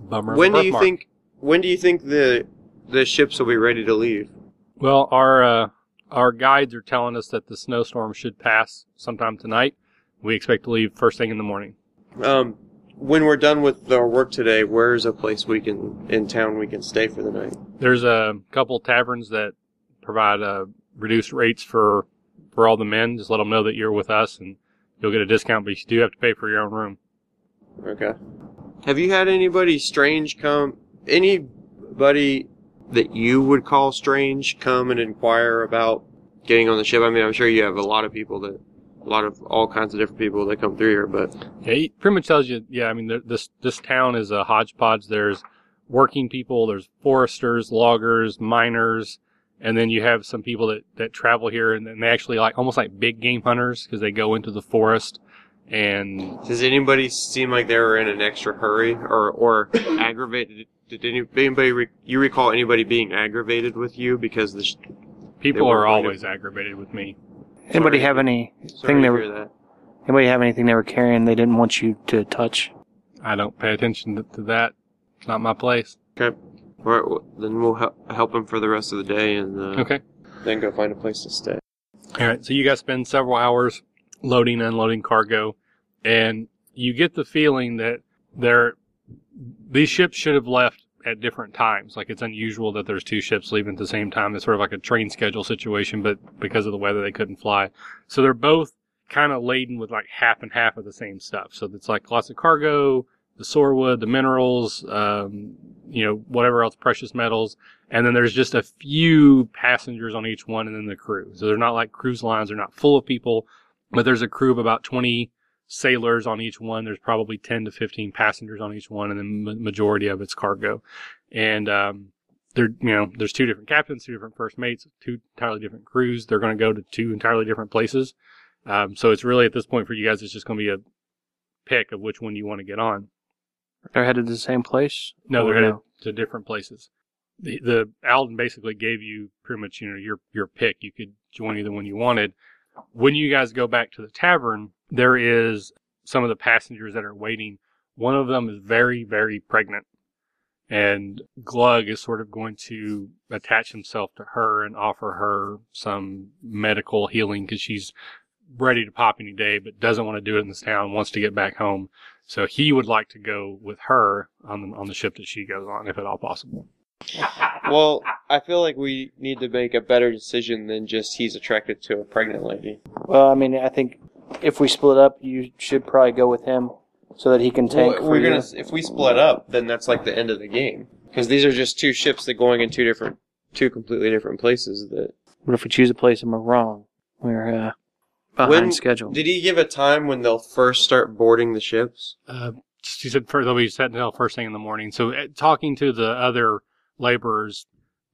S1: Bummer.
S3: when do you
S1: birthmark.
S3: think when do you think the the ships will be ready to leave?
S1: Well, our uh, our guides are telling us that the snowstorm should pass sometime tonight. We expect to leave first thing in the morning.
S3: Um, when we're done with our work today, where's a place we can in town we can stay for the night?
S1: There's a couple taverns that provide uh, reduced rates for for all the men. Just let them know that you're with us, and you'll get a discount. But you do have to pay for your own room.
S3: Okay. Have you had anybody strange come? Anybody that you would call strange come and inquire about getting on the ship? I mean, I'm sure you have a lot of people that, a lot of all kinds of different people that come through here, but
S1: Yeah, he pretty much tells you. Yeah, I mean, this this town is a hodgepodge. There's working people, there's foresters, loggers, miners, and then you have some people that that travel here and, and they actually like almost like big game hunters because they go into the forest and
S3: does anybody seem like they were in an extra hurry or or aggravated? Did any, anybody re, you recall anybody being aggravated with you because the? Sh-
S1: people are
S3: going to-
S1: always aggravated with me.
S2: Anybody
S3: Sorry.
S2: have any
S3: sorry
S2: thing they were
S3: that.
S2: anybody have anything they were carrying they didn't want you to touch?
S1: I don't pay attention to, to that. It's not my place.
S3: Okay. All right, well, then we'll help, help him for the rest of the day and uh,
S1: Okay.
S3: then go find a place to stay.
S1: All right, so you guys spend several hours loading and unloading cargo, and you get the feeling that there these ships should have left at different times. Like it's unusual that there's two ships leaving at the same time. It's sort of like a train schedule situation, but because of the weather, they couldn't fly. So they're both kind of laden with like half and half of the same stuff. So it's like lots of cargo, the sorewood, the minerals, um, you know, whatever else, precious metals. And then there's just a few passengers on each one and then the crew. So they're not like cruise lines. They're not full of people, but there's a crew of about 20 sailors on each one. There's probably 10 to 15 passengers on each one and then ma- majority of it's cargo. And, um, there, you know, there's two different captains, two different first mates, two entirely different crews. They're going to go to two entirely different places. Um, so it's really at this point for you guys, it's just going to be a pick of which one you want to get on.
S2: They're headed to the same place?
S1: No, they're headed to different places. The, the Alden basically gave you pretty much you know your your pick. You could join either one you wanted. When you guys go back to the tavern, there is some of the passengers that are waiting. One of them is very very pregnant, and Glug is sort of going to attach himself to her and offer her some medical healing because she's ready to pop any day, but doesn't want to do it in this town. Wants to get back home. So he would like to go with her on the, on the ship that she goes on, if at all possible.
S3: Well, I feel like we need to make a better decision than just he's attracted to a pregnant lady.
S2: Well, I mean, I think if we split up, you should probably go with him so that he can tank
S3: Well,
S2: for
S3: we're
S2: you.
S3: gonna if we split up, then that's like the end of the game because these are just two ships that going in two different, two completely different places. That
S2: What if we choose a place and we're wrong? We're uh, behind
S3: When-
S2: schedule.
S3: did he give a time when they'll first start boarding the ships?
S1: Uh, she said for, they'll be set until first thing in the morning. So uh, talking to the other laborers,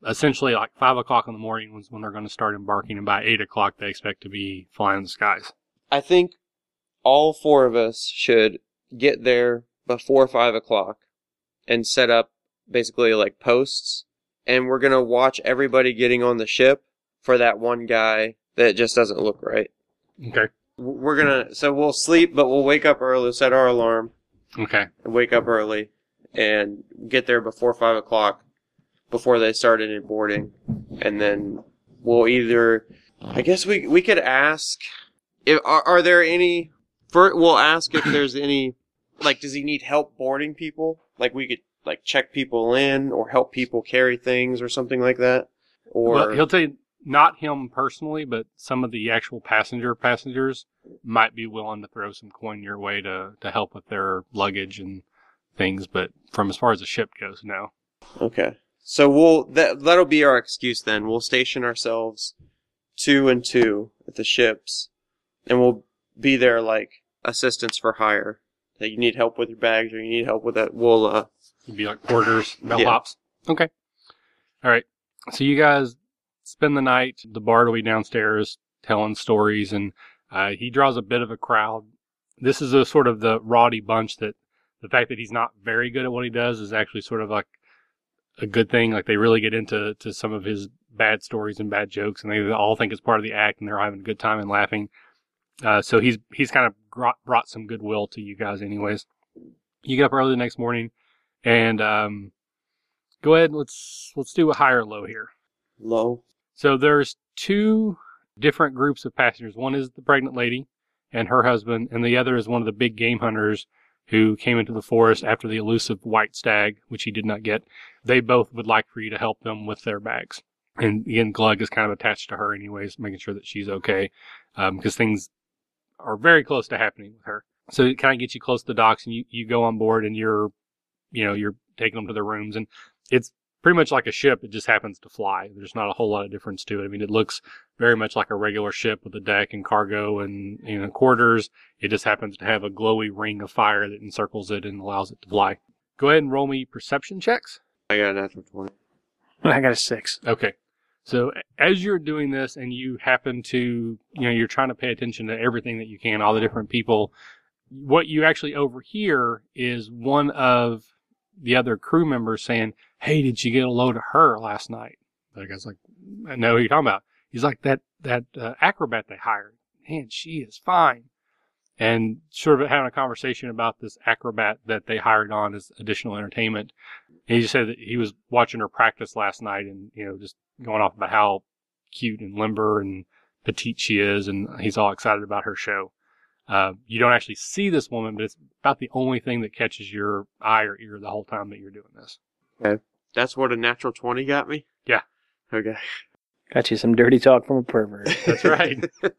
S1: essentially like five o'clock in the morning was when they're going to start embarking, and by eight o'clock they expect to be flying the skies.
S3: I think all four of us should get there before five o'clock and set up basically like posts, and we're gonna watch everybody getting on the ship for that one guy that just doesn't look right.
S1: Okay.
S3: We're gonna so we'll sleep, but we'll wake up early, set our alarm,
S1: Okay.
S3: and wake up early, and get there before five o'clock, before they started boarding, and then we'll either, I guess we we could ask, if are, are there any, for we'll ask if there's any, like, does he need help boarding people? Like we could like check people in or help people carry things or something like that, or
S1: well, he'll tell you not him personally, but some of the actual passenger passengers might be willing to throw some coin your way to to help with their luggage and things. But from as far as the ship goes, no.
S3: Okay. So we'll that that'll be our excuse then. We'll station ourselves two and two at the ships, and we'll be there like assistance for hire. That you need help with your bags or you need help with that. We'll uh
S1: It'd be like porters, bellhops.
S3: Yeah.
S1: Okay. All right. So you guys spend the night. The bard will be downstairs telling stories, and uh, he draws a bit of a crowd. This is a sort of the rowdy bunch that the fact that he's not very good at what he does is actually sort of like a good thing. Like they really get into to some of his bad stories and bad jokes, and they all think it's part of the act, and they're having a good time and laughing. Uh, so he's he's kind of brought, brought some goodwill to you guys, anyways. You get up early the next morning, and um, go ahead. Let's let's do a high or low here.
S3: low.
S1: So there's two different groups of passengers. One is the pregnant lady and her husband, and the other is one of the big game hunters who came into the forest after the elusive white stag, which he did not get. They both would like for you to help them with their bags. And again, Glug is kind of attached to her anyways, making sure that she's okay, um, because things are very close to happening with her. So it kind of gets you close to the docks, and you, you go on board, and you're, you know, you're taking them to their rooms, and it's pretty much like a ship. It just happens to fly. There's not a whole lot of difference to it. I mean, it looks very much like a regular ship with a deck and cargo and you know quarters. It just happens to have a glowy ring of fire that encircles it and allows it to fly. Go ahead and roll me perception checks.
S3: I got a natural 20.
S2: I got a six.
S1: Okay. So as you're doing this and you happen to, you know, you're trying to pay attention to everything that you can, all the different people, what you actually overhear is one of the other crew members saying, Hey, did you get a load of her last night? The guy's like, I know who you're talking about. He's like, that, that uh, acrobat they hired. Man, she is fine. And sort of having a conversation about this acrobat that they hired on as additional entertainment. And he just said that he was watching her practice last night and, you know, just going off about how cute and limber and petite she is. And he's all excited about her show. Uh, you don't actually see this woman, but it's about the only thing that catches your eye or ear the whole time that you're doing this. Okay.
S3: That's what a natural 20 got me?
S1: Yeah.
S3: Okay.
S2: Got you some dirty talk from a pervert.
S1: That's right.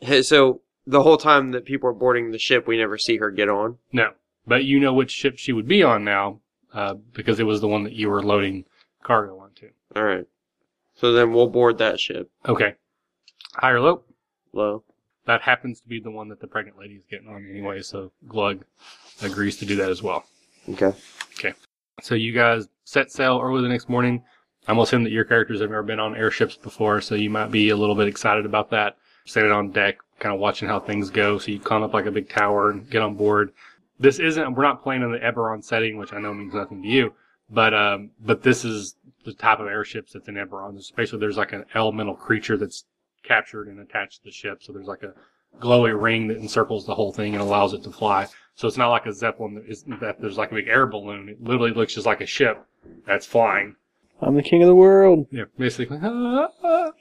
S3: Hey, so the whole time that people are boarding the ship, we never see her get on.
S1: no, but you know which ship she would be on now, uh, because it was the one that you were loading cargo onto.
S3: All right. So then we'll board that ship.
S1: Okay. High or low?
S3: Low.
S1: That happens to be the one that the pregnant lady is getting on anyway, so Glug agrees to do that as well.
S3: Okay. Okay.
S1: So you guys set sail early the next morning. I'm assuming that your characters have never been on airships before, so you might be a little bit excited about that. Standing on deck, kind of watching how things go. So you climb up like a big tower and get on board. This isn't, we're not playing in the Eberron setting, which I know means nothing to you, but, um, but this is the type of airships that's in Eberron. There's basically, there's like an elemental creature that's captured and attached to the ship. So there's like a glowy ring that encircles the whole thing and allows it to fly. So it's not like a zeppelin that, is, that there's like a big air balloon. It literally looks just like a ship that's flying.
S2: I'm the king of the world.
S1: Yeah, basically. All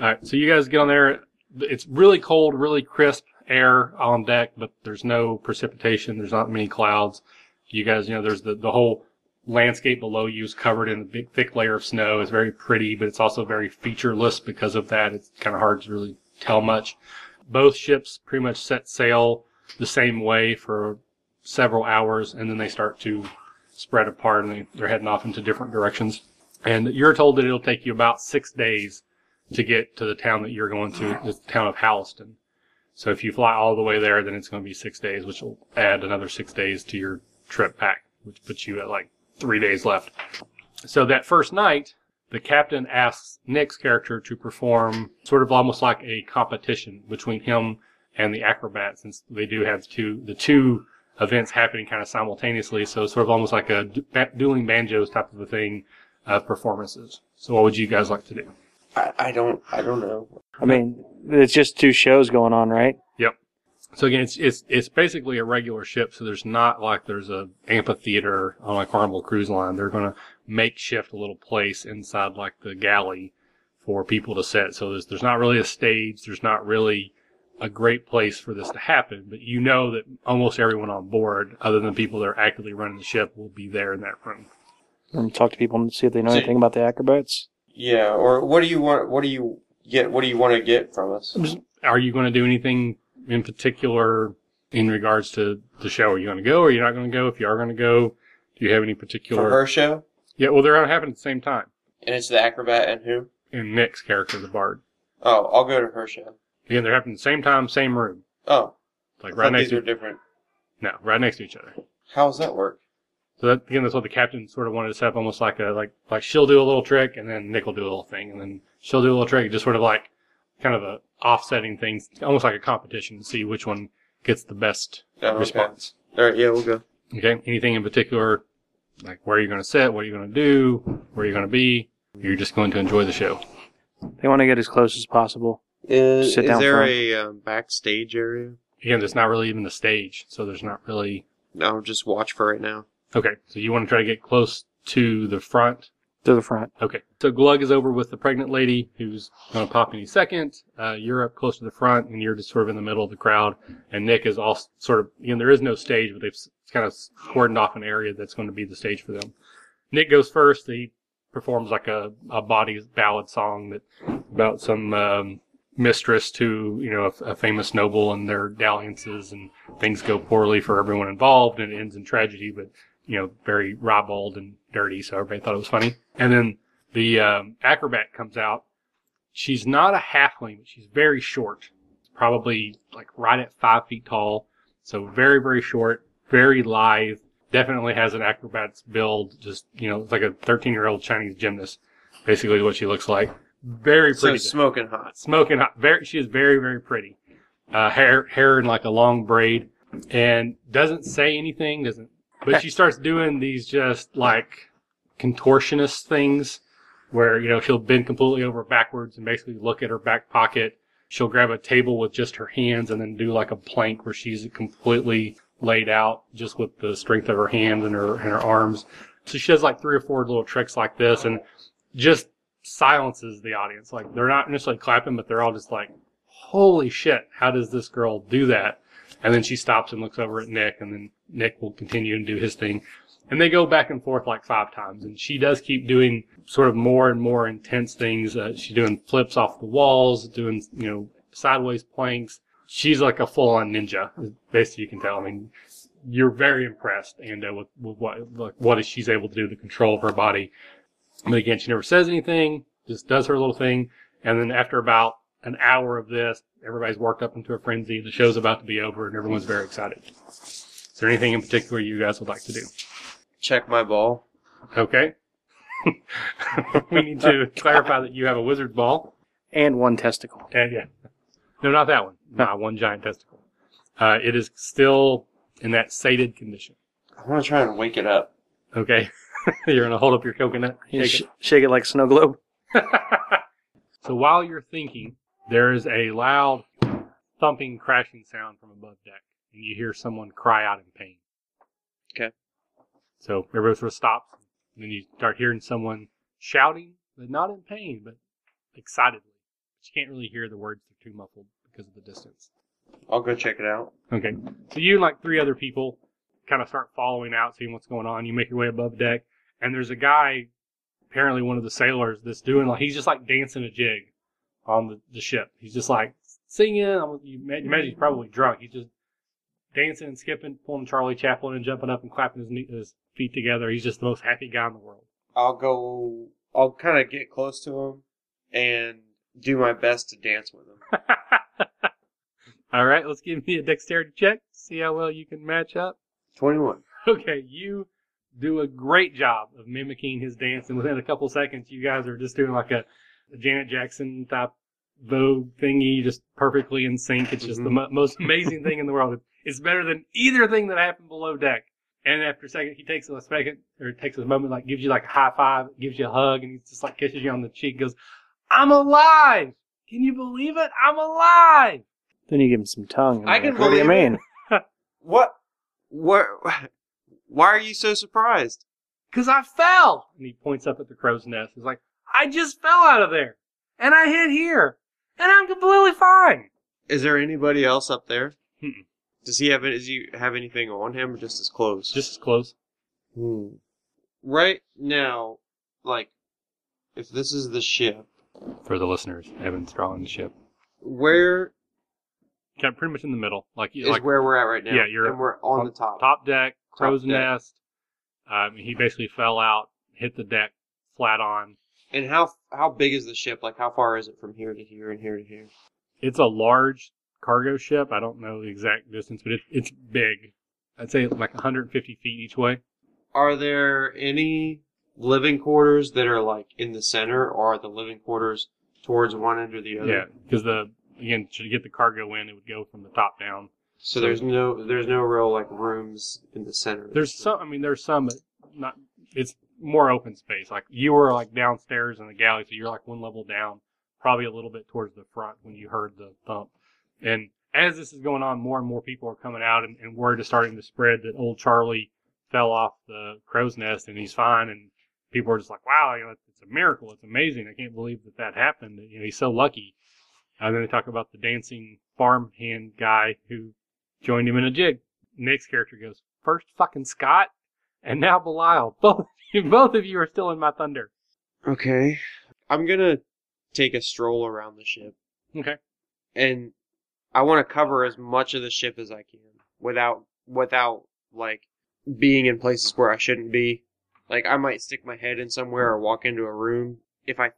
S1: right, so you guys get on there. It's really cold, really crisp air on deck, but there's no precipitation. There's not many clouds. You guys, you know, there's the, the whole landscape below you is covered in a big thick layer of snow. It's very pretty, but it's also very featureless because of that. It's kind of hard to really tell much. Both ships pretty much set sail the same way for several hours, and then they start to spread apart and they, they're heading off into different directions. And you're told that it'll take you about six days to get to the town that you're going to, the town of Halston. So if you fly all the way there, then it's going to be six days, which will add another six days to your trip back, which puts you at like three days left. So that first night, the captain asks Nick's character to perform sort of almost like a competition between him and the acrobat, since they do have two the two events happening kind of simultaneously. So it's sort of almost like a du- dueling banjos type of a thing of performances. So what would you guys like to do?
S3: I, I don't I don't know.
S2: I mean, it's just two shows going on, right?
S1: So again, it's it's it's basically a regular ship. So there's not like there's a amphitheater on a Carnival cruise line. They're going to makeshift a little place inside like the galley for people to sit. So there's there's not really a stage. There's not really a great place for this to happen. But you know that almost everyone on board, other than people that are actively running the ship, will be there in that room.
S2: And talk to people and see if they know
S3: See-
S2: anything about the acrobats.
S3: Yeah, or what do you want what do you get what do you want to get from us?
S1: Are you going to do anything in particular in regards to the show? Are you going to go? Or are you not going to go? If you are going to go, do you have any particular?
S3: For her show?
S1: Yeah, well, they're going to happen at the same time.
S3: And it's the acrobat and who?
S1: And Nick's character, the bard.
S3: Oh, I'll go to her show.
S1: Again, they're happening at the same time, same room.
S3: Oh.
S1: Like
S3: I
S1: right next
S3: these
S1: to
S3: are different.
S1: no, right next to each other.
S3: How does that work?
S1: So that again, that's what the captain sort of wanted to set up, almost like a like like she'll do a little trick, and then Nick will do a little thing, and then she'll do a little trick, just sort of like kind of a offsetting things, almost like a competition to see which one gets the best
S3: Oh, okay.
S1: response.
S3: All right, yeah, we'll go.
S1: Okay. Anything in particular, like where are you going to sit, what are you going to do, where are you going to be? You're just going to enjoy the show.
S2: They want to get as close as possible.
S3: Is,
S2: Sit
S3: is
S2: down
S3: there
S2: front.
S3: a um, backstage area?
S1: Again, there's not really even the stage, so there's not really
S3: No, just watch for right now.
S1: Okay, so you want to try to get close to the front.
S2: To the front.
S1: Okay. So Glug is over with the pregnant lady who's going to pop any second. Uh, you're up close to the front and you're just sort of in the middle of the crowd. And Nick is all sort of, you know, there is no stage, but they've kind of cordoned off an area that's going to be the stage for them. Nick goes first. He performs like a, a body ballad song that about some, um, mistress to, you know, a, a famous noble and their dalliances and things go poorly for everyone involved and it ends in tragedy, but you know, very ribald and dirty, so everybody thought it was funny. And then the um, acrobat comes out. She's not a halfling, but she's very short, probably like right at five feet tall. So very, very short, very lithe. Definitely has an acrobat's build. Just you know, it's like a 13 year old Chinese gymnast, basically what she looks like. Very pretty.
S3: So smoking hot.
S1: smoking hot. Very, she is very, very pretty. Uh, hair, hair in like a long braid, and doesn't say anything. Doesn't, but she starts doing these just like contortionist things, where you know she'll bend completely over backwards and basically look at her back pocket. She'll grab a table with just her hands and then do like a plank where she's completely laid out just with the strength of her hands and her and her arms. So she does like three or four little tricks like this, and just silences the audience. Like they're not necessarily clapping, but they're all just like, "Holy shit! How does this girl do that?" And then she stops and looks over at Nick, and then Nick will continue and do his thing. And they go back and forth like five times, and she does keep doing sort of more and more intense things. Uh, she's doing flips off the walls, doing you know sideways planks. She's like a full-on ninja, best you can tell. I mean, you're very impressed, and with, with what like what is she's able to do, the control of her body. But again, she never says anything, just does her little thing. And then after about an hour of this, everybody's worked up into a frenzy. The show's about to be over and everyone's very excited. Is there anything in particular you guys would like to do?
S3: Check my ball.
S1: Okay. we need to clarify that you have a wizard ball.
S2: And one testicle.
S1: And yeah. No, not that one. Not one giant testicle. Uh, it is still in that sated condition.
S3: I want to try and wake it up.
S1: Okay. You're going to hold up your coconut. Shake
S2: sh-
S1: it.
S2: shake it like a snow globe.
S1: so while you're thinking, there is a loud thumping, crashing sound from above deck, and you hear someone cry out in pain.
S3: Okay.
S1: So everybody sort of stops, and then you start hearing someone shouting, but not in pain, but excitedly. But you can't really hear the words; they're too muffled because of the distance.
S3: I'll go check it out.
S1: Okay. So you and like three other people kind of start following out, seeing what's going on. You make your way above deck, and there's a guy, apparently one of the sailors, that's doing like he's just like dancing a jig on the, the ship. He's just like singing. I'm- You imagine he's probably drunk. He's just dancing and skipping, pulling Charlie Chaplin and jumping up and clapping his, knee, his feet together. He's just the most happy guy in the world.
S3: I'll go. I'll kind of get close to him and do my best to dance with him.
S1: All right, let's give me a dexterity check. See how well you can match up.
S3: Twenty-one.
S1: Okay, you do a great job of mimicking his dance, and within a couple seconds, you guys are just doing like a, a Janet Jackson type Vogue thingy, just perfectly in sync. It's just the mm-hmm. mo- most amazing thing in the world. It's better than either thing that happened below deck. And after a second, he takes a second, or takes a moment, like gives you like a high five, gives you a hug, and he just like kisses you on the cheek, goes, "I'm alive! Can you believe it? I'm alive!"
S2: Then you give him some tongue.
S3: I
S2: like,
S3: can
S2: What do you
S3: believe it.
S2: mean?
S3: What? Where? Why are you so surprised?
S1: Cause I fell. And he points up at the crow's nest. He's like, I just fell out of there. And I hit here. And I'm completely fine.
S3: Is there anybody else up there?
S1: Mm-mm.
S3: Does he have? Does he have anything on him, or just his clothes?
S1: Just as close.
S3: Hmm. Right now, like, if this is the ship,
S1: For the listeners, Evan's drawing the ship.
S3: where
S1: Kind of pretty much in the middle. Like,
S3: is
S1: like
S3: where we're at right now?
S1: Yeah, you're
S3: and we're on, the top.
S1: top deck, crow's
S3: deck.
S1: nest. Um, he basically fell out, hit the deck flat on.
S3: And how how big is the ship? Like, how far is it from here to here and here to here?
S1: It's a large cargo ship. I don't know the exact distance, but it, it's big. I'd say like 150 feet each way.
S3: Are there any living quarters that are like in the center, or are the living quarters towards one end or the other?
S1: Yeah, because the again to get the cargo in, it would go from the top down.
S3: So there's no there's no real like rooms in the center.
S1: There's some. I mean, there's some, but not. It's more open space. Like you were like downstairs in the galley, so you're like one level down, probably a little bit towards the front when you heard the thump. And as this is going on, more and more people are coming out, and, and word is starting to spread that old Charlie fell off the crow's nest and he's fine, and people are just like, wow, you know, it's a miracle. It's amazing. I can't believe that that happened. You know, he's so lucky. And then they talk about the dancing farmhand guy who joined him in a jig. Nick's character goes, first fucking Scott, and now Belial. Both, both of you are still in my thunder.
S3: Okay. I'm gonna take a stroll around the ship,
S1: Okay.
S3: and I want to cover as much of the ship as I can without without like being in places where I shouldn't be. Like I might stick my head in somewhere or walk into a room if I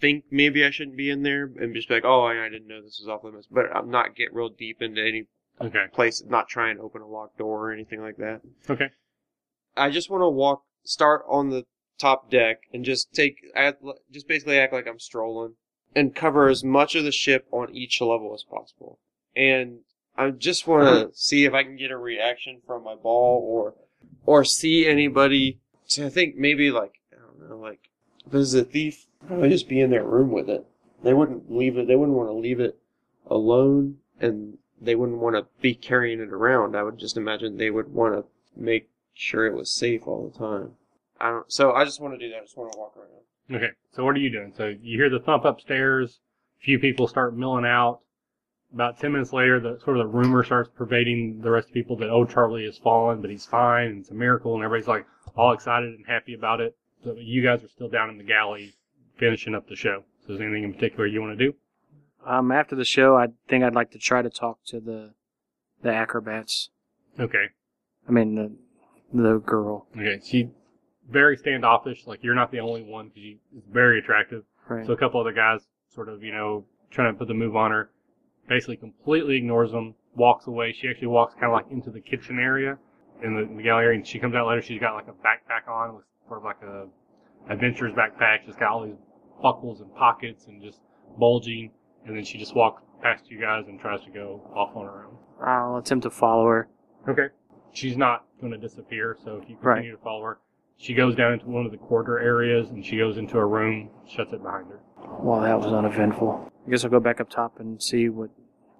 S3: think maybe I shouldn't be in there and just be like, oh, I didn't know this was off limits. But I'm not get real deep into any
S1: Okay.
S3: place, not try and open a locked door or anything like that.
S1: Okay.
S3: I just want to walk, start on the top deck and just take, act, just basically act like I'm strolling and cover as much of the ship on each level as possible. And I just want to uh-huh. see if I can get a reaction from my ball or, or see anybody. So I think maybe like, I don't know, like, if there's a thief, I would just be in their room with it. They wouldn't leave it, they wouldn't want to leave it alone and they wouldn't want to be carrying it around. I would just imagine they would want to make sure it was safe all the time. I don't. So I just want to do that. I just want to walk around.
S1: Okay. So what are you doing? So you hear the thump upstairs. A few people start milling out. About ten minutes later, the sort of the rumor starts pervading the rest of people that oh Charlie has fallen, but he's fine, and it's a miracle, and everybody's like all excited and happy about it. So you guys are still down in the galley finishing up the show. So is there anything in particular you want to do?
S2: Um, after the show, I think I'd like to try to talk to the the acrobats.
S1: Okay.
S2: I mean the the girl,
S1: Okay. She very standoffish. Like you're not the only one because she is very attractive.
S2: right?
S1: So a couple other guys sort of, you know, trying to put the move on her. Basically completely ignores them, walks away. She actually walks kind of like into the kitchen area in the, in the gallery and she comes out later. She's got like a backpack on with sort of like a adventurer's backpack. She's got all these buckles and pockets and just bulging. And then she just walks past you guys and tries to go off on her own.
S2: I'll attempt to follow her.
S1: Okay. She's not going to disappear, so if you
S2: Right.
S1: continue to follow her, she goes down into one of the quarter areas and she goes into a room, shuts it behind her.
S2: Well, that was uneventful. I guess I'll go back up top and see what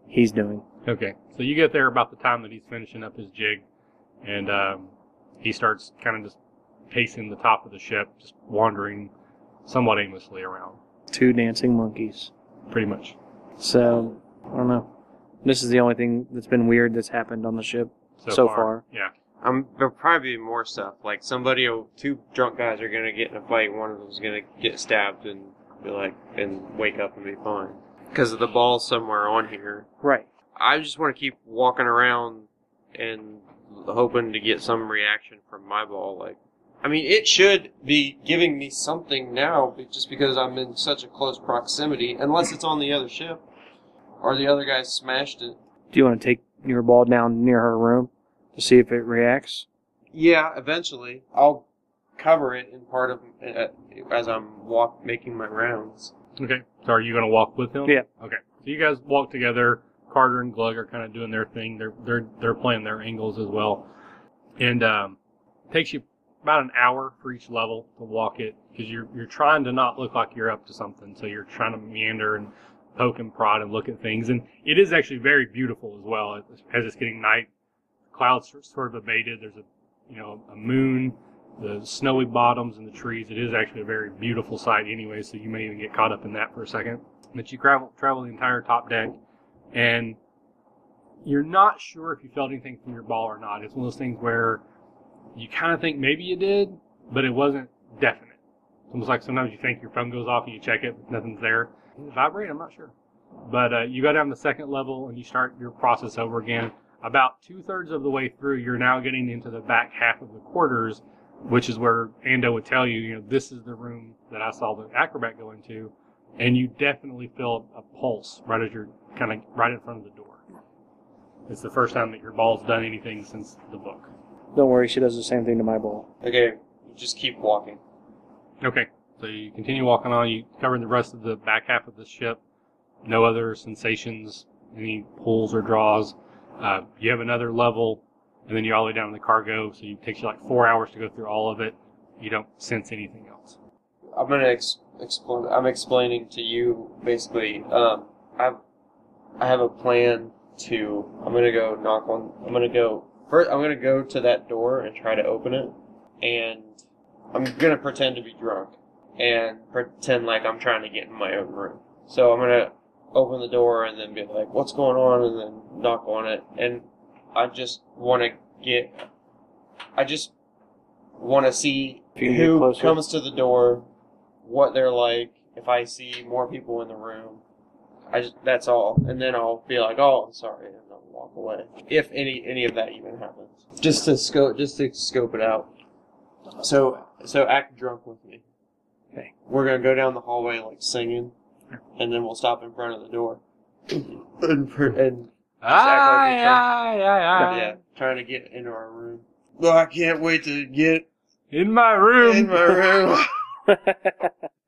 S2: he's doing.
S1: Okay, so you get there about the time that he's finishing up his jig, and um, he starts kind of just pacing the top of the ship, just wandering somewhat aimlessly around,
S2: Two dancing monkeys.
S1: pretty much.
S2: So I don't know. This is the only thing that's been weird that's happened on the ship.
S1: So,
S2: So
S1: far.
S2: far.
S1: Yeah.
S3: Um, there'll probably be more stuff. Like somebody, will, two drunk guys are gonna get in a fight. One of them's gonna get stabbed and be like, and wake up and be fine. Because of the ball somewhere on here.
S2: Right.
S3: I just want to keep walking around and hoping to get some reaction from my ball. Like, I mean, it should be giving me something now, just because I'm in such a close proximity. Unless it's on the other ship, or the other guy smashed it.
S2: Do you want to take your ball down near her room to see if it reacts?
S3: Yeah, eventually I'll cover it in part of uh, as I'm walk making my rounds.
S1: Okay. So are you going to walk with him?
S2: Yeah.
S1: Okay. So you guys walk together. Carter and Glug are kind of doing their thing. They're they're they're playing their angles as well, and um, it takes you about an hour for each level to walk it because you're you're trying to not look like you're up to something. So you're trying to meander and poke and prod and look at things, and it is actually very beautiful as well as it's getting night. Clouds sort of abated. There's a you know a moon, the snowy bottoms and the trees. It is actually a very beautiful sight anyway. So you may even get caught up in that for a second. But you travel travel the entire top deck and you're not sure if you felt anything from your ball or not. It's one of those things where you kind of think maybe you did, but it wasn't definite. It's almost like sometimes you think your phone goes off and you check it, but nothing's there. Did it vibrate? I'm not sure. But uh, you go down the second level and you start your process over again. About two thirds of the way through, you're now getting into the back half of the quarters, which is where Ando would tell you, you know, this is the room that I saw the acrobat go into, and you definitely feel a pulse right as you're kind of right in front of the door. It's the first time that your ball's done anything since the book.
S2: Don't worry, she does the same thing to my ball.
S3: Okay, just keep walking.
S1: Okay, so you continue walking on. You cover the rest of the back half of the ship. No other sensations, any pulls or draws. Uh, you have another level, and then you're all the way down in the cargo. So it takes you like four hours to go through all of it. You don't sense anything else.
S3: I'm gonna ex- explain. I'm explaining to you basically. Um, I've I have a plan to. I'm gonna go knock on. I'm gonna go first. I'm gonna go to that door and try to open it, and I'm gonna pretend to be drunk and pretend like I'm trying to get in my own room. So I'm gonna open the door and then be like, "What's going on?" and then knock on it. And I just want to get. I just want to see who comes to the door, what they're like. If I see more people in the room, I just that's all, and then I'll be like, "Oh, I'm sorry," and I'll walk away. If any any of that even happens, just to scope just to scope it out. So so act drunk with me.
S2: Okay.
S3: We're gonna go down the hallway like singing, and then we'll stop in front of the door. and, per- and act like you're
S1: Aye, aye, aye, aye.
S3: yeah, trying to get into our room. Oh, I can't wait to get
S1: In my room.
S3: in my room. All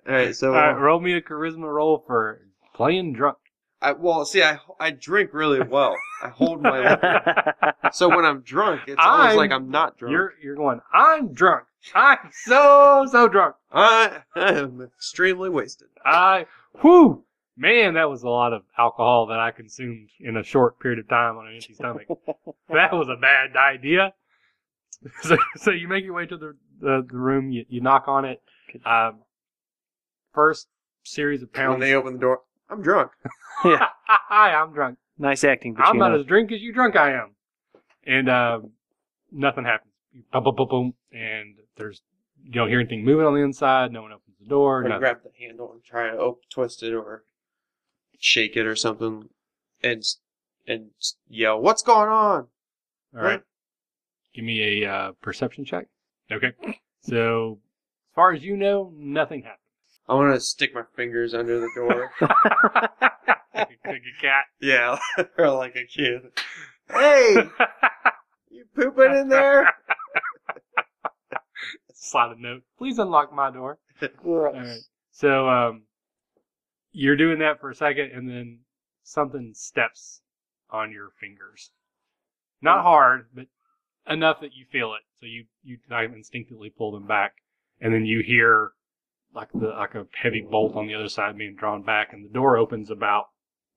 S3: right, so
S1: All right, uh, roll me a charisma roll for playing drunk.
S3: I well, see, I I drink really well. I hold my liquor. So when I'm drunk, it's almost
S1: I'm-
S3: like I'm not drunk.
S1: You're you're going. I'm drunk. I'm so so drunk.
S3: I, I am extremely wasted.
S1: I whoo man, that was a lot of alcohol that I consumed in a short period of time on an empty stomach. that was a bad idea. So so you make your way to the the, the room. You you knock on it. Um, first series of
S3: When they open the door, I'm drunk.
S2: yeah.
S1: Hi, I'm drunk.
S2: Nice acting, but
S1: I'm not as drunk as you drunk I am. And um, nothing happens. Boom, boom, boom, boom, and there's you don't hear anything moving on the inside. No one opens the door.
S3: Or grab the handle and try to op- twist it or shake it or something, and and yell, "What's going on?"
S1: All right. Give me a uh, perception check. Okay. So, as far as you know, nothing happened.
S3: I want to stick my fingers under the door.
S1: like, a, like a cat.
S3: yeah, or like a kid. Hey, you pooping in there?
S1: Slide a note. Please unlock my door.
S2: Gross.
S1: All right. So, um, you're doing that for a second, and then something steps on your fingers. Not hard, but enough that you feel it. So you you kind of instinctively pull them back, and then you hear like the like a heavy bolt on the other side being drawn back, and the door opens about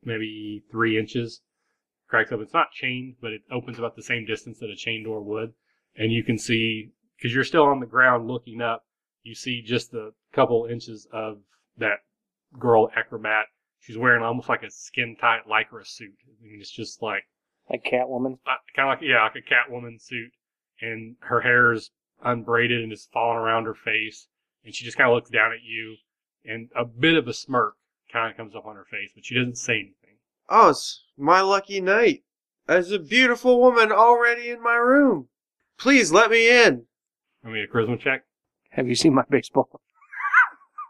S1: maybe three inches, cracks up. It's not chained, but it opens about the same distance that a chain door would, and you can see because you're still on the ground looking up you see just a couple inches of that girl acrobat. She's wearing almost like a skin tight lycra suit. I mean, it's just like
S2: Like Catwoman.
S1: uh, kind of like yeah, like a Catwoman suit, and her hair is unbraided and is falling around her face, and she just kind of looks down at you, and a bit of a smirk kind of comes up on her face, but she doesn't say anything.
S3: Oh, it's my lucky night. There's a beautiful woman already in my room. Please let me in.
S1: I mean, a charisma check.
S2: Have you seen my baseball?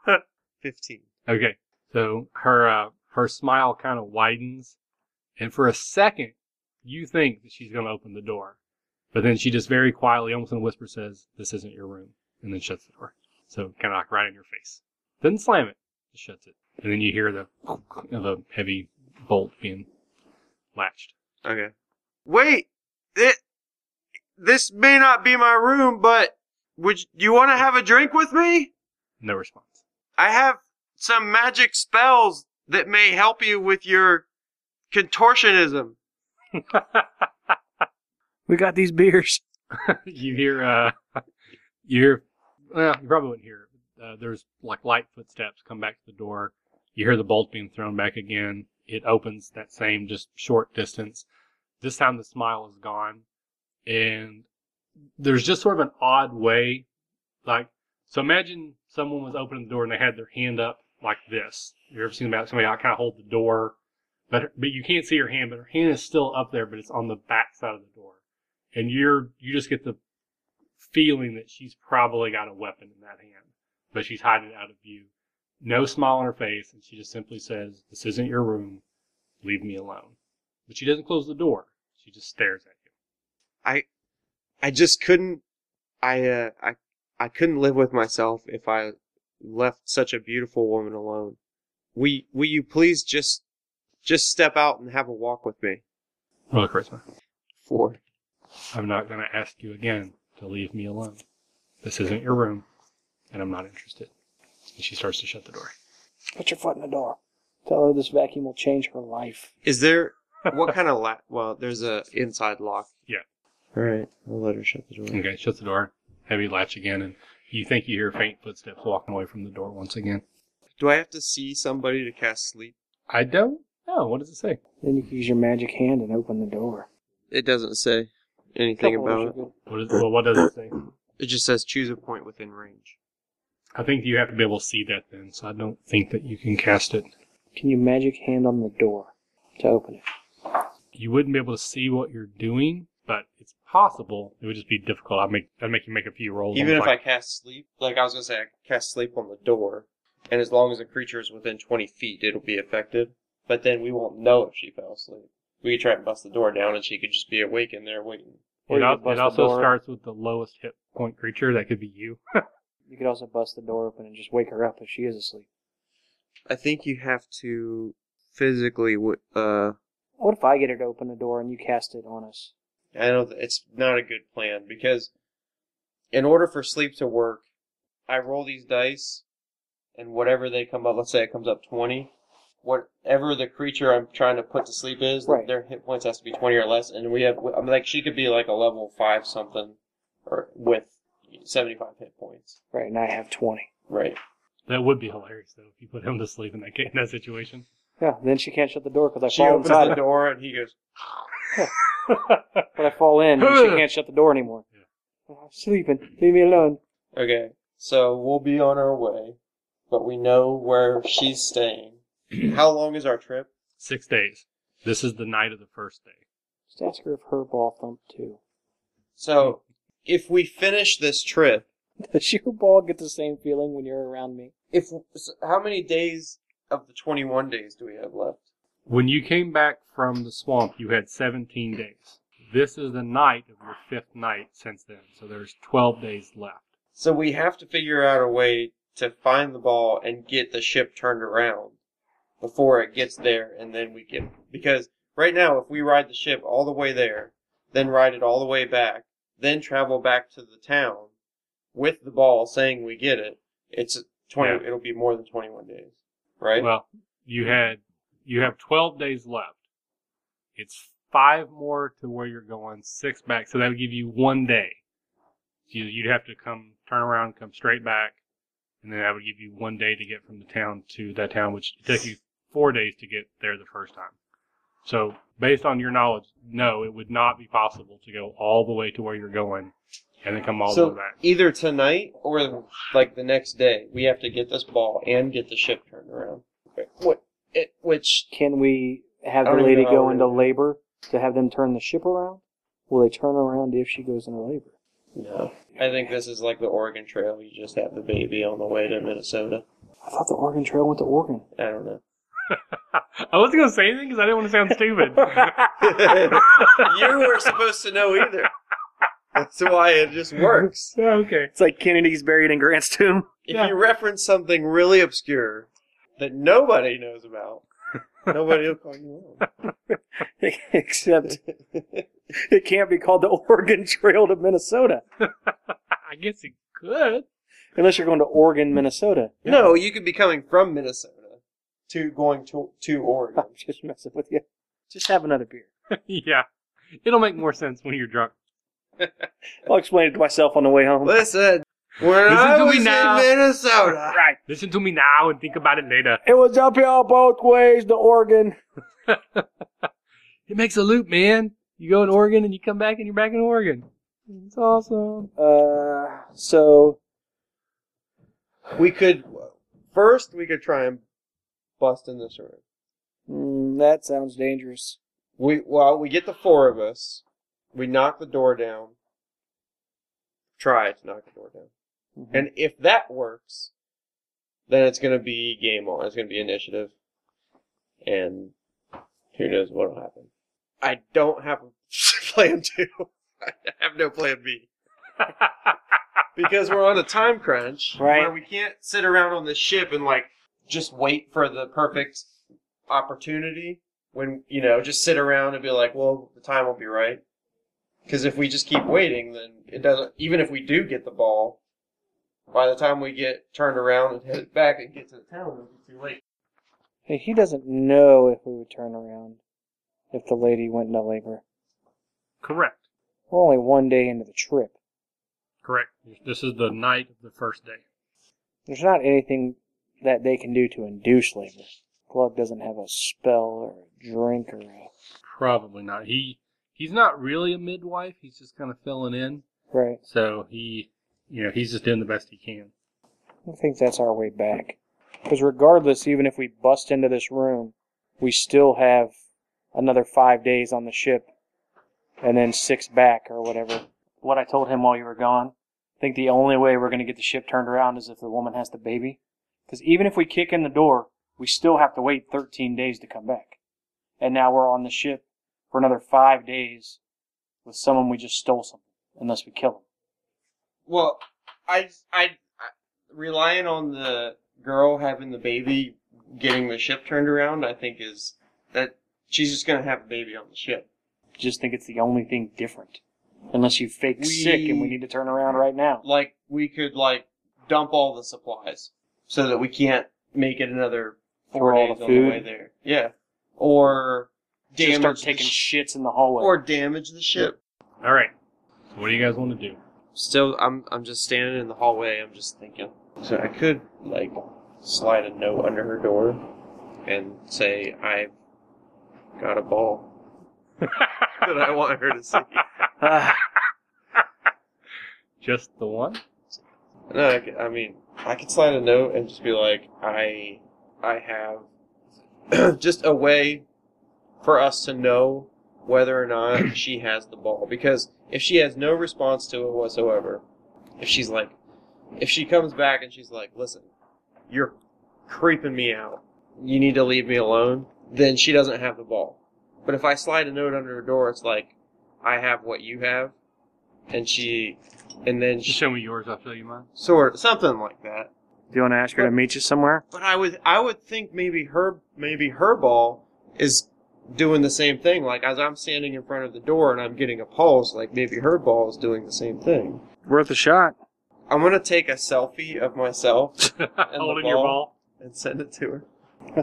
S3: Fifteen.
S1: Okay, so her uh, her smile kind of widens, and for a second, you think that she's going to open the door, but then she just very quietly, almost in a whisper, says, "This isn't your room," and then shuts the door. So kind of like right in your face. Doesn't slam it, just shuts it, and then you hear the of a heavy bolt being latched.
S3: Okay. Wait, it, this may not be my room, but would you, you want to have a drink with me?
S1: No response.
S3: I have some magic spells that may help you with your contortionism.
S2: We got these beers.
S1: you hear uh you hear well you probably wouldn't hear. Uh, there's like light footsteps come back to the door you hear the bolt being thrown back again it opens that same just short distance this time the smile is gone and there's just sort of an odd way like so imagine someone was opening the door and they had their hand up like this you ever seen about somebody I kind of hold the door but but you can't see her hand but her hand is still up there but it's on the back side of the door and you're you just get the feeling that she's probably got a weapon in that hand, but she's hiding it out of view. No smile on her face, and she just simply says, "This isn't your room. Leave me alone." But she doesn't close the door. She just stares at you.
S3: I just couldn't. I uh, I I couldn't live with myself if I left such a beautiful woman alone. Will Will you please just just step out and have a walk with me?
S1: Roll a charisma.
S3: Four.
S1: I'm not going to ask you again to leave me alone. This isn't your room, and I'm not interested. And she starts to shut the door.
S2: Put your foot in the door. Tell her this vacuum will change her life.
S3: Is there what kind of la- Well, there's a inside lock.
S1: Yeah.
S3: All right, I'll let her shut the door.
S1: Okay, shuts the door. Heavy latch again, and You think you hear faint footsteps walking away from the door once again.
S3: Do I have to see somebody to cast sleep?
S1: I don't know. What does it say?
S2: Then you can use your magic hand and open the door.
S3: It doesn't say anything
S2: Couple
S3: about it.
S1: What, is, well, what does it say?
S3: It just says choose a point within range.
S1: I think you have to be able to see that then, so I don't think that you can cast it.
S2: Can you magic hand on the door to open it?
S1: You wouldn't be able to see what you're doing, but it's possible. It would just be difficult. I'd make I'd make you make a few rolls.
S3: Even if I cast sleep, like I was gonna say, I cast sleep on the door, and as long as the creature is within 20 feet, it'll be affected. But then we won't know if she fell asleep. We could try and bust the door down, and she could just be awake in there waiting.
S2: Or
S1: it, al- it also
S2: door.
S1: starts with the lowest hit point creature. That could be you.
S2: You could also bust the door open and just wake her up if she is asleep.
S3: I think you have to physically. w- Uh,
S2: What if I get her to open the door and you cast it on us?
S3: I know that it's not a good plan because, in order for sleep to work, I roll these dice, and whatever they come up, let's say it comes up 20, whatever the creature I'm trying to put to sleep is,
S2: Right.
S3: their hit points has to be 20 or less, and we have, I mean, like, she could be like a level 5 something, or with 75 hit points.
S2: Right, and I have 20.
S3: Right.
S1: that would be hilarious though if you put him to sleep in that ca- in that situation.
S2: Yeah, then she can't shut the door because I
S3: She
S2: fall
S3: opens
S2: inside.
S3: the door, and he goes,
S2: But I fall in and she can't shut the door anymore. I'm sleeping. Leave me alone.
S3: Okay, so we'll be on our way, but we know where she's staying. How long is our trip?
S1: Six days. This is the night of the first day.
S2: Just ask her if her ball thumped too.
S3: So, if we finish this trip,
S2: Does your ball get the same feeling when you're around me?
S3: if so how many days of the 21 days do we have left?
S1: When you came back from the swamp, you had 17 days. This is the night of your fifth night since then, so there's 12 days left.
S3: So we have to figure out a way to find the ball and get the ship turned around before it gets there, and then we can because right now if we ride the ship all the way there, then ride it all the way back, then travel back to the town with the ball saying we get it, it's 20.
S1: Yeah.
S3: It'll be more than 21 days, right?
S1: Well, you had you have 12 days left. It's five more to where you're going, six back, so that would give you one day. So you- you'd have to come turn around, come straight back, and then that would give you one day to get from the town to that town, which took you four days to get there the first time. So, based on your knowledge, no, it would not be possible to go all the way to where you're going and then come all the way back.
S3: either tonight or like the next day, we have to get this ball and get the ship turned around. What? It, which
S2: Can we have
S3: I
S2: the
S3: don't
S2: lady
S3: even know
S2: go
S3: how
S2: into
S3: to-
S2: labor to have them turn the ship around? Will they turn around if she goes into labor?
S3: no. I think this is like the Oregon Trail. You just have the baby on the way to Minnesota.
S2: I thought the Oregon Trail went to Oregon.
S3: I don't know.
S1: I wasn't going to say anything because I didn't want to sound stupid.
S3: you were supposed to know either. That's why it just works.
S1: Yeah, okay.
S2: It's like Kennedy's buried in Grant's tomb.
S3: If
S1: Yeah.
S3: you reference something really obscure that nobody knows about, nobody will call you wrong.
S2: Except it can't be called the Oregon Trail to Minnesota.
S1: I guess it could.
S2: Unless you're going to Oregon, Minnesota.
S3: No, you could be coming from Minnesota to going to to Oregon.
S2: I'm just messing with you. Just have another beer.
S1: yeah. It'll make more sense when you're drunk.
S2: I'll explain it to myself on the way home.
S3: Listen, when
S1: Listen
S3: I
S1: to me now.
S3: in Minnesota,
S2: Right.
S1: Listen to me now and think about it later.
S2: It was uphill both ways to Oregon.
S1: It makes a loop, man. You go in Oregon and you come back and you're back in Oregon. It's awesome.
S2: Uh, so
S3: we could first we could try and bust in this room.
S2: mm, that sounds dangerous.
S3: We well, we get the four of us. We knock the door down. Try to knock the door down.
S2: Mhm.
S3: And if that works, then it's gonna be game on. It's gonna be initiative. And who knows what'll happen. I don't have a plan two. I have no plan B. Because we're on a time crunch
S2: Right.
S3: where we can't sit around on the ship and like just wait for the perfect opportunity when you know just sit around and be like, well, the time will be right. Because if we just keep waiting, then it doesn't. Even if we do get the ball, by the time we get turned around and headed back and get to the town, it'll be too late.
S2: Hey, he doesn't know if we would turn around if the lady went into labor.
S1: Correct.
S2: We're only one day into the trip.
S1: Correct. This is the night of the first day.
S2: There's not anything that they can do to induce labor. Glug doesn't have a spell or a drink or a.
S1: Probably not. He he's not really a midwife. He's just kind of filling in.
S2: Right.
S1: So he, you know, he's just doing the best he can.
S2: I think that's our way back. Because regardless, even if we bust into this room, we still have another five days on the ship and then six back or whatever. What I told him while you were gone, I think the only way we're going to get the ship turned around is if the woman has the baby. Because even if we kick in the door, we still have to wait 13 days to come back. And now we're on the ship for another five days with someone we just stole something, unless we kill them.
S3: Well, I, I, I relying on the girl having the baby, getting the ship turned around. I think is that she's just gonna have a baby on the ship.
S2: Just think it's the only thing different. Unless you fake sick and we
S3: We-
S2: need to turn around right now.
S3: Like we could like dump all the supplies so that we can't make it another four
S2: Throw all
S3: days
S2: the
S3: on the
S2: food?
S3: way there. Yeah, or
S2: Just
S3: damage
S2: start
S3: the
S2: taking
S3: sh-
S2: shits in the hallway.
S3: or damage the ship.
S1: All right. So what do you guys want to do?
S3: Still, I'm I'm just standing in the hallway. I'm just thinking. So I could like slide a note under her door and say I've got a ball that I want her to see.
S1: Just the one?
S3: No, I mean I could slide a note and just be like I I have just a way for us to know whether or not she has the ball because if she has no response to it whatsoever, if she's like if she comes back and she's like, "Listen, you're creeping me out. You need to leave me alone," then she doesn't have the ball. But if I slide a note under her door, it's like, "I have what you have," and she, and then
S1: Just
S3: she,
S1: show me yours. I'll show you mine.
S3: sort something like that.
S2: do you want to ask her to meet you somewhere?
S3: But I would, I would think maybe her, maybe her ball is doing the same thing. Like as I'm standing in front of the door and I'm getting a pulse, like maybe her ball is doing the same thing.
S2: Worth a shot.
S3: I'm gonna take a selfie of myself
S1: Holding your ball.
S3: and send it to her.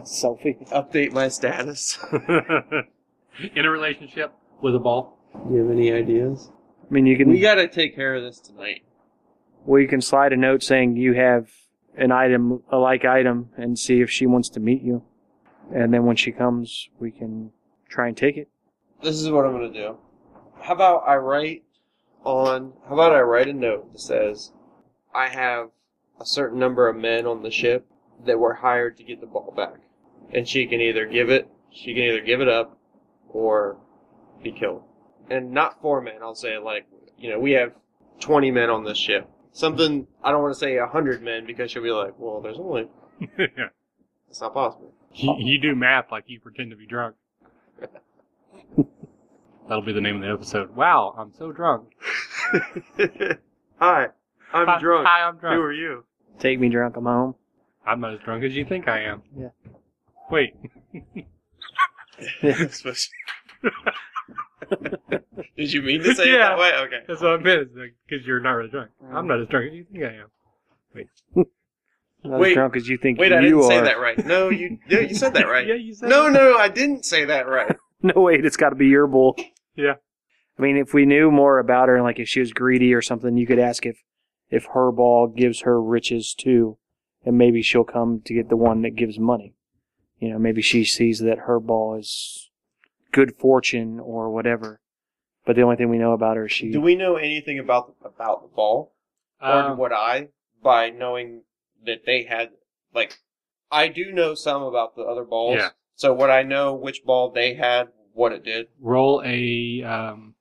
S2: Selfie.
S3: Update my status.
S1: In a relationship with a ball.
S3: Do you have any ideas?
S2: I mean, you can.
S3: We gotta take care of this tonight.
S2: well, you can slide a note saying you have an item, a like item, and see if she wants to meet you. And then when she comes, we can try and take it.
S3: This is what I'm gonna do. How about I write on? How about I write a note that says, "I have a certain number of men on the ship that were hired to get the ball back," and she can either give it, she can either give it up, or be killed. And not four men. I'll say like, you know, we have 20 men on this ship. Something I don't want to say 100 men because she'll be like, well, there's only yeah. it's not possible.
S1: You, you do math like you pretend to be drunk. That'll be the name of the episode. Wow, I'm so drunk.
S3: Hi, I'm
S1: Hi-
S3: drunk.
S1: Hi, I'm drunk.
S3: Who are you?
S2: Take me drunk. I'm home.
S1: I'm not as drunk as you think I am.
S2: Yeah.
S1: Wait.
S3: Did you mean to say it
S1: Yeah.
S3: that way? Okay.
S1: That's what I meant. Because you're not really drunk. I'm mm. not as drunk as you think I am.
S2: Not
S3: Wait.
S2: as drunk as you think
S3: Wait,
S2: you
S3: I didn't
S2: are.
S3: say that right. No, you yeah, you said that right.
S1: Yeah, you said
S3: No,
S1: it.
S3: no, I didn't say that right.
S2: No, wait, it's got to be your bull.
S1: Yeah.
S2: I mean, if we knew more about her, like if she was greedy or something, you could ask if if her ball gives her riches too, and maybe she'll come to get the one that gives money. You know, maybe she sees that her ball is good fortune or whatever. But the only thing we know about her is she.
S3: Do we know anything about the, about the ball, or
S1: Um,
S3: would I by knowing that they had like? I do know some about the other balls.
S1: Yeah.
S3: So what I know which ball they had, what it did?
S1: roll a um,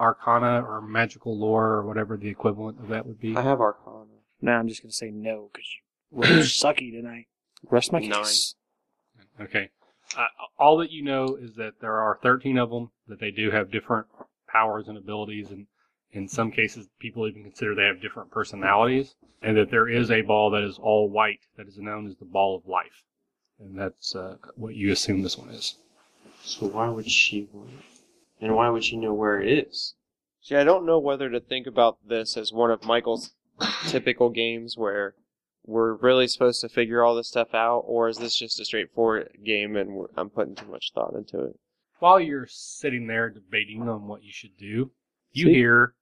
S1: Arcana or magical lore or whatever the equivalent of that would be.
S3: I have Arcana.
S2: no, I'm just gonna say no because you rolled sucky tonight. Rest my
S3: Nine.
S2: case.
S1: Okay. Uh, all that you know is that there are 13 of them, that they do have different powers and abilities, and in some cases, people even consider they have different personalities, and that there is a ball that is all white that is known as the Ball of Life. And that's uh, what you assume this one is.
S3: So why would she want it? And why would she know where it is? See, I don't know whether to think about this as one of Michael's typical games where we're really supposed to figure all this stuff out, or is this just a straightforward game and we're, I'm putting too much thought into it?
S1: While you're sitting there debating on what you should do, you
S2: See?
S1: hear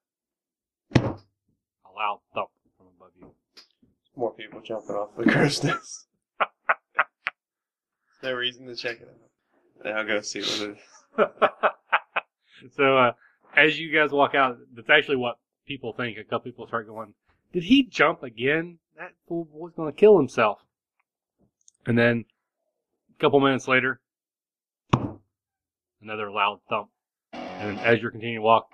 S1: a loud thump from above you.
S3: More people jumping off the crow's nest. no reason to check it out. I'll go see what it is.
S1: so uh, as you guys walk out, that's actually what people think. A couple people start going, "Did he jump again? That fool boy's going to kill himself." And then a couple minutes later, another loud thump. And as you're continuing to walk,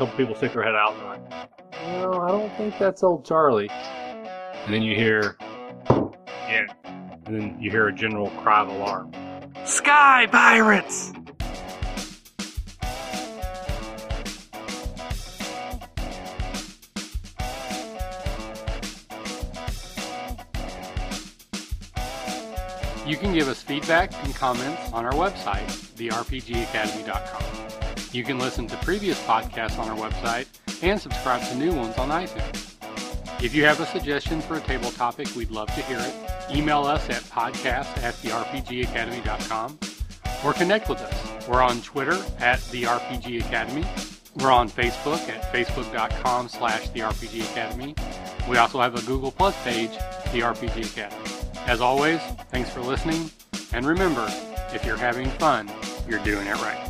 S1: couple people stick their head out and like, "No, I don't think that's old Charlie." And then you hear, yeah, and then you hear a general cry of alarm. Sky pirates! You can give us feedback and comments on our website, therpgacademy.com. You can listen to previous podcasts on our website and subscribe to new ones on iTunes. If you have a suggestion for a table topic, we'd love to hear it. Email us at podcast at therpgacademy.com or connect with us. We're on Twitter at the RPG Academy. We're on Facebook at facebook.com slash the RPG Academy. We also have a Google Plus page, the RPG Academy. As always, thanks for listening, and remember, if you're having fun, you're doing it right.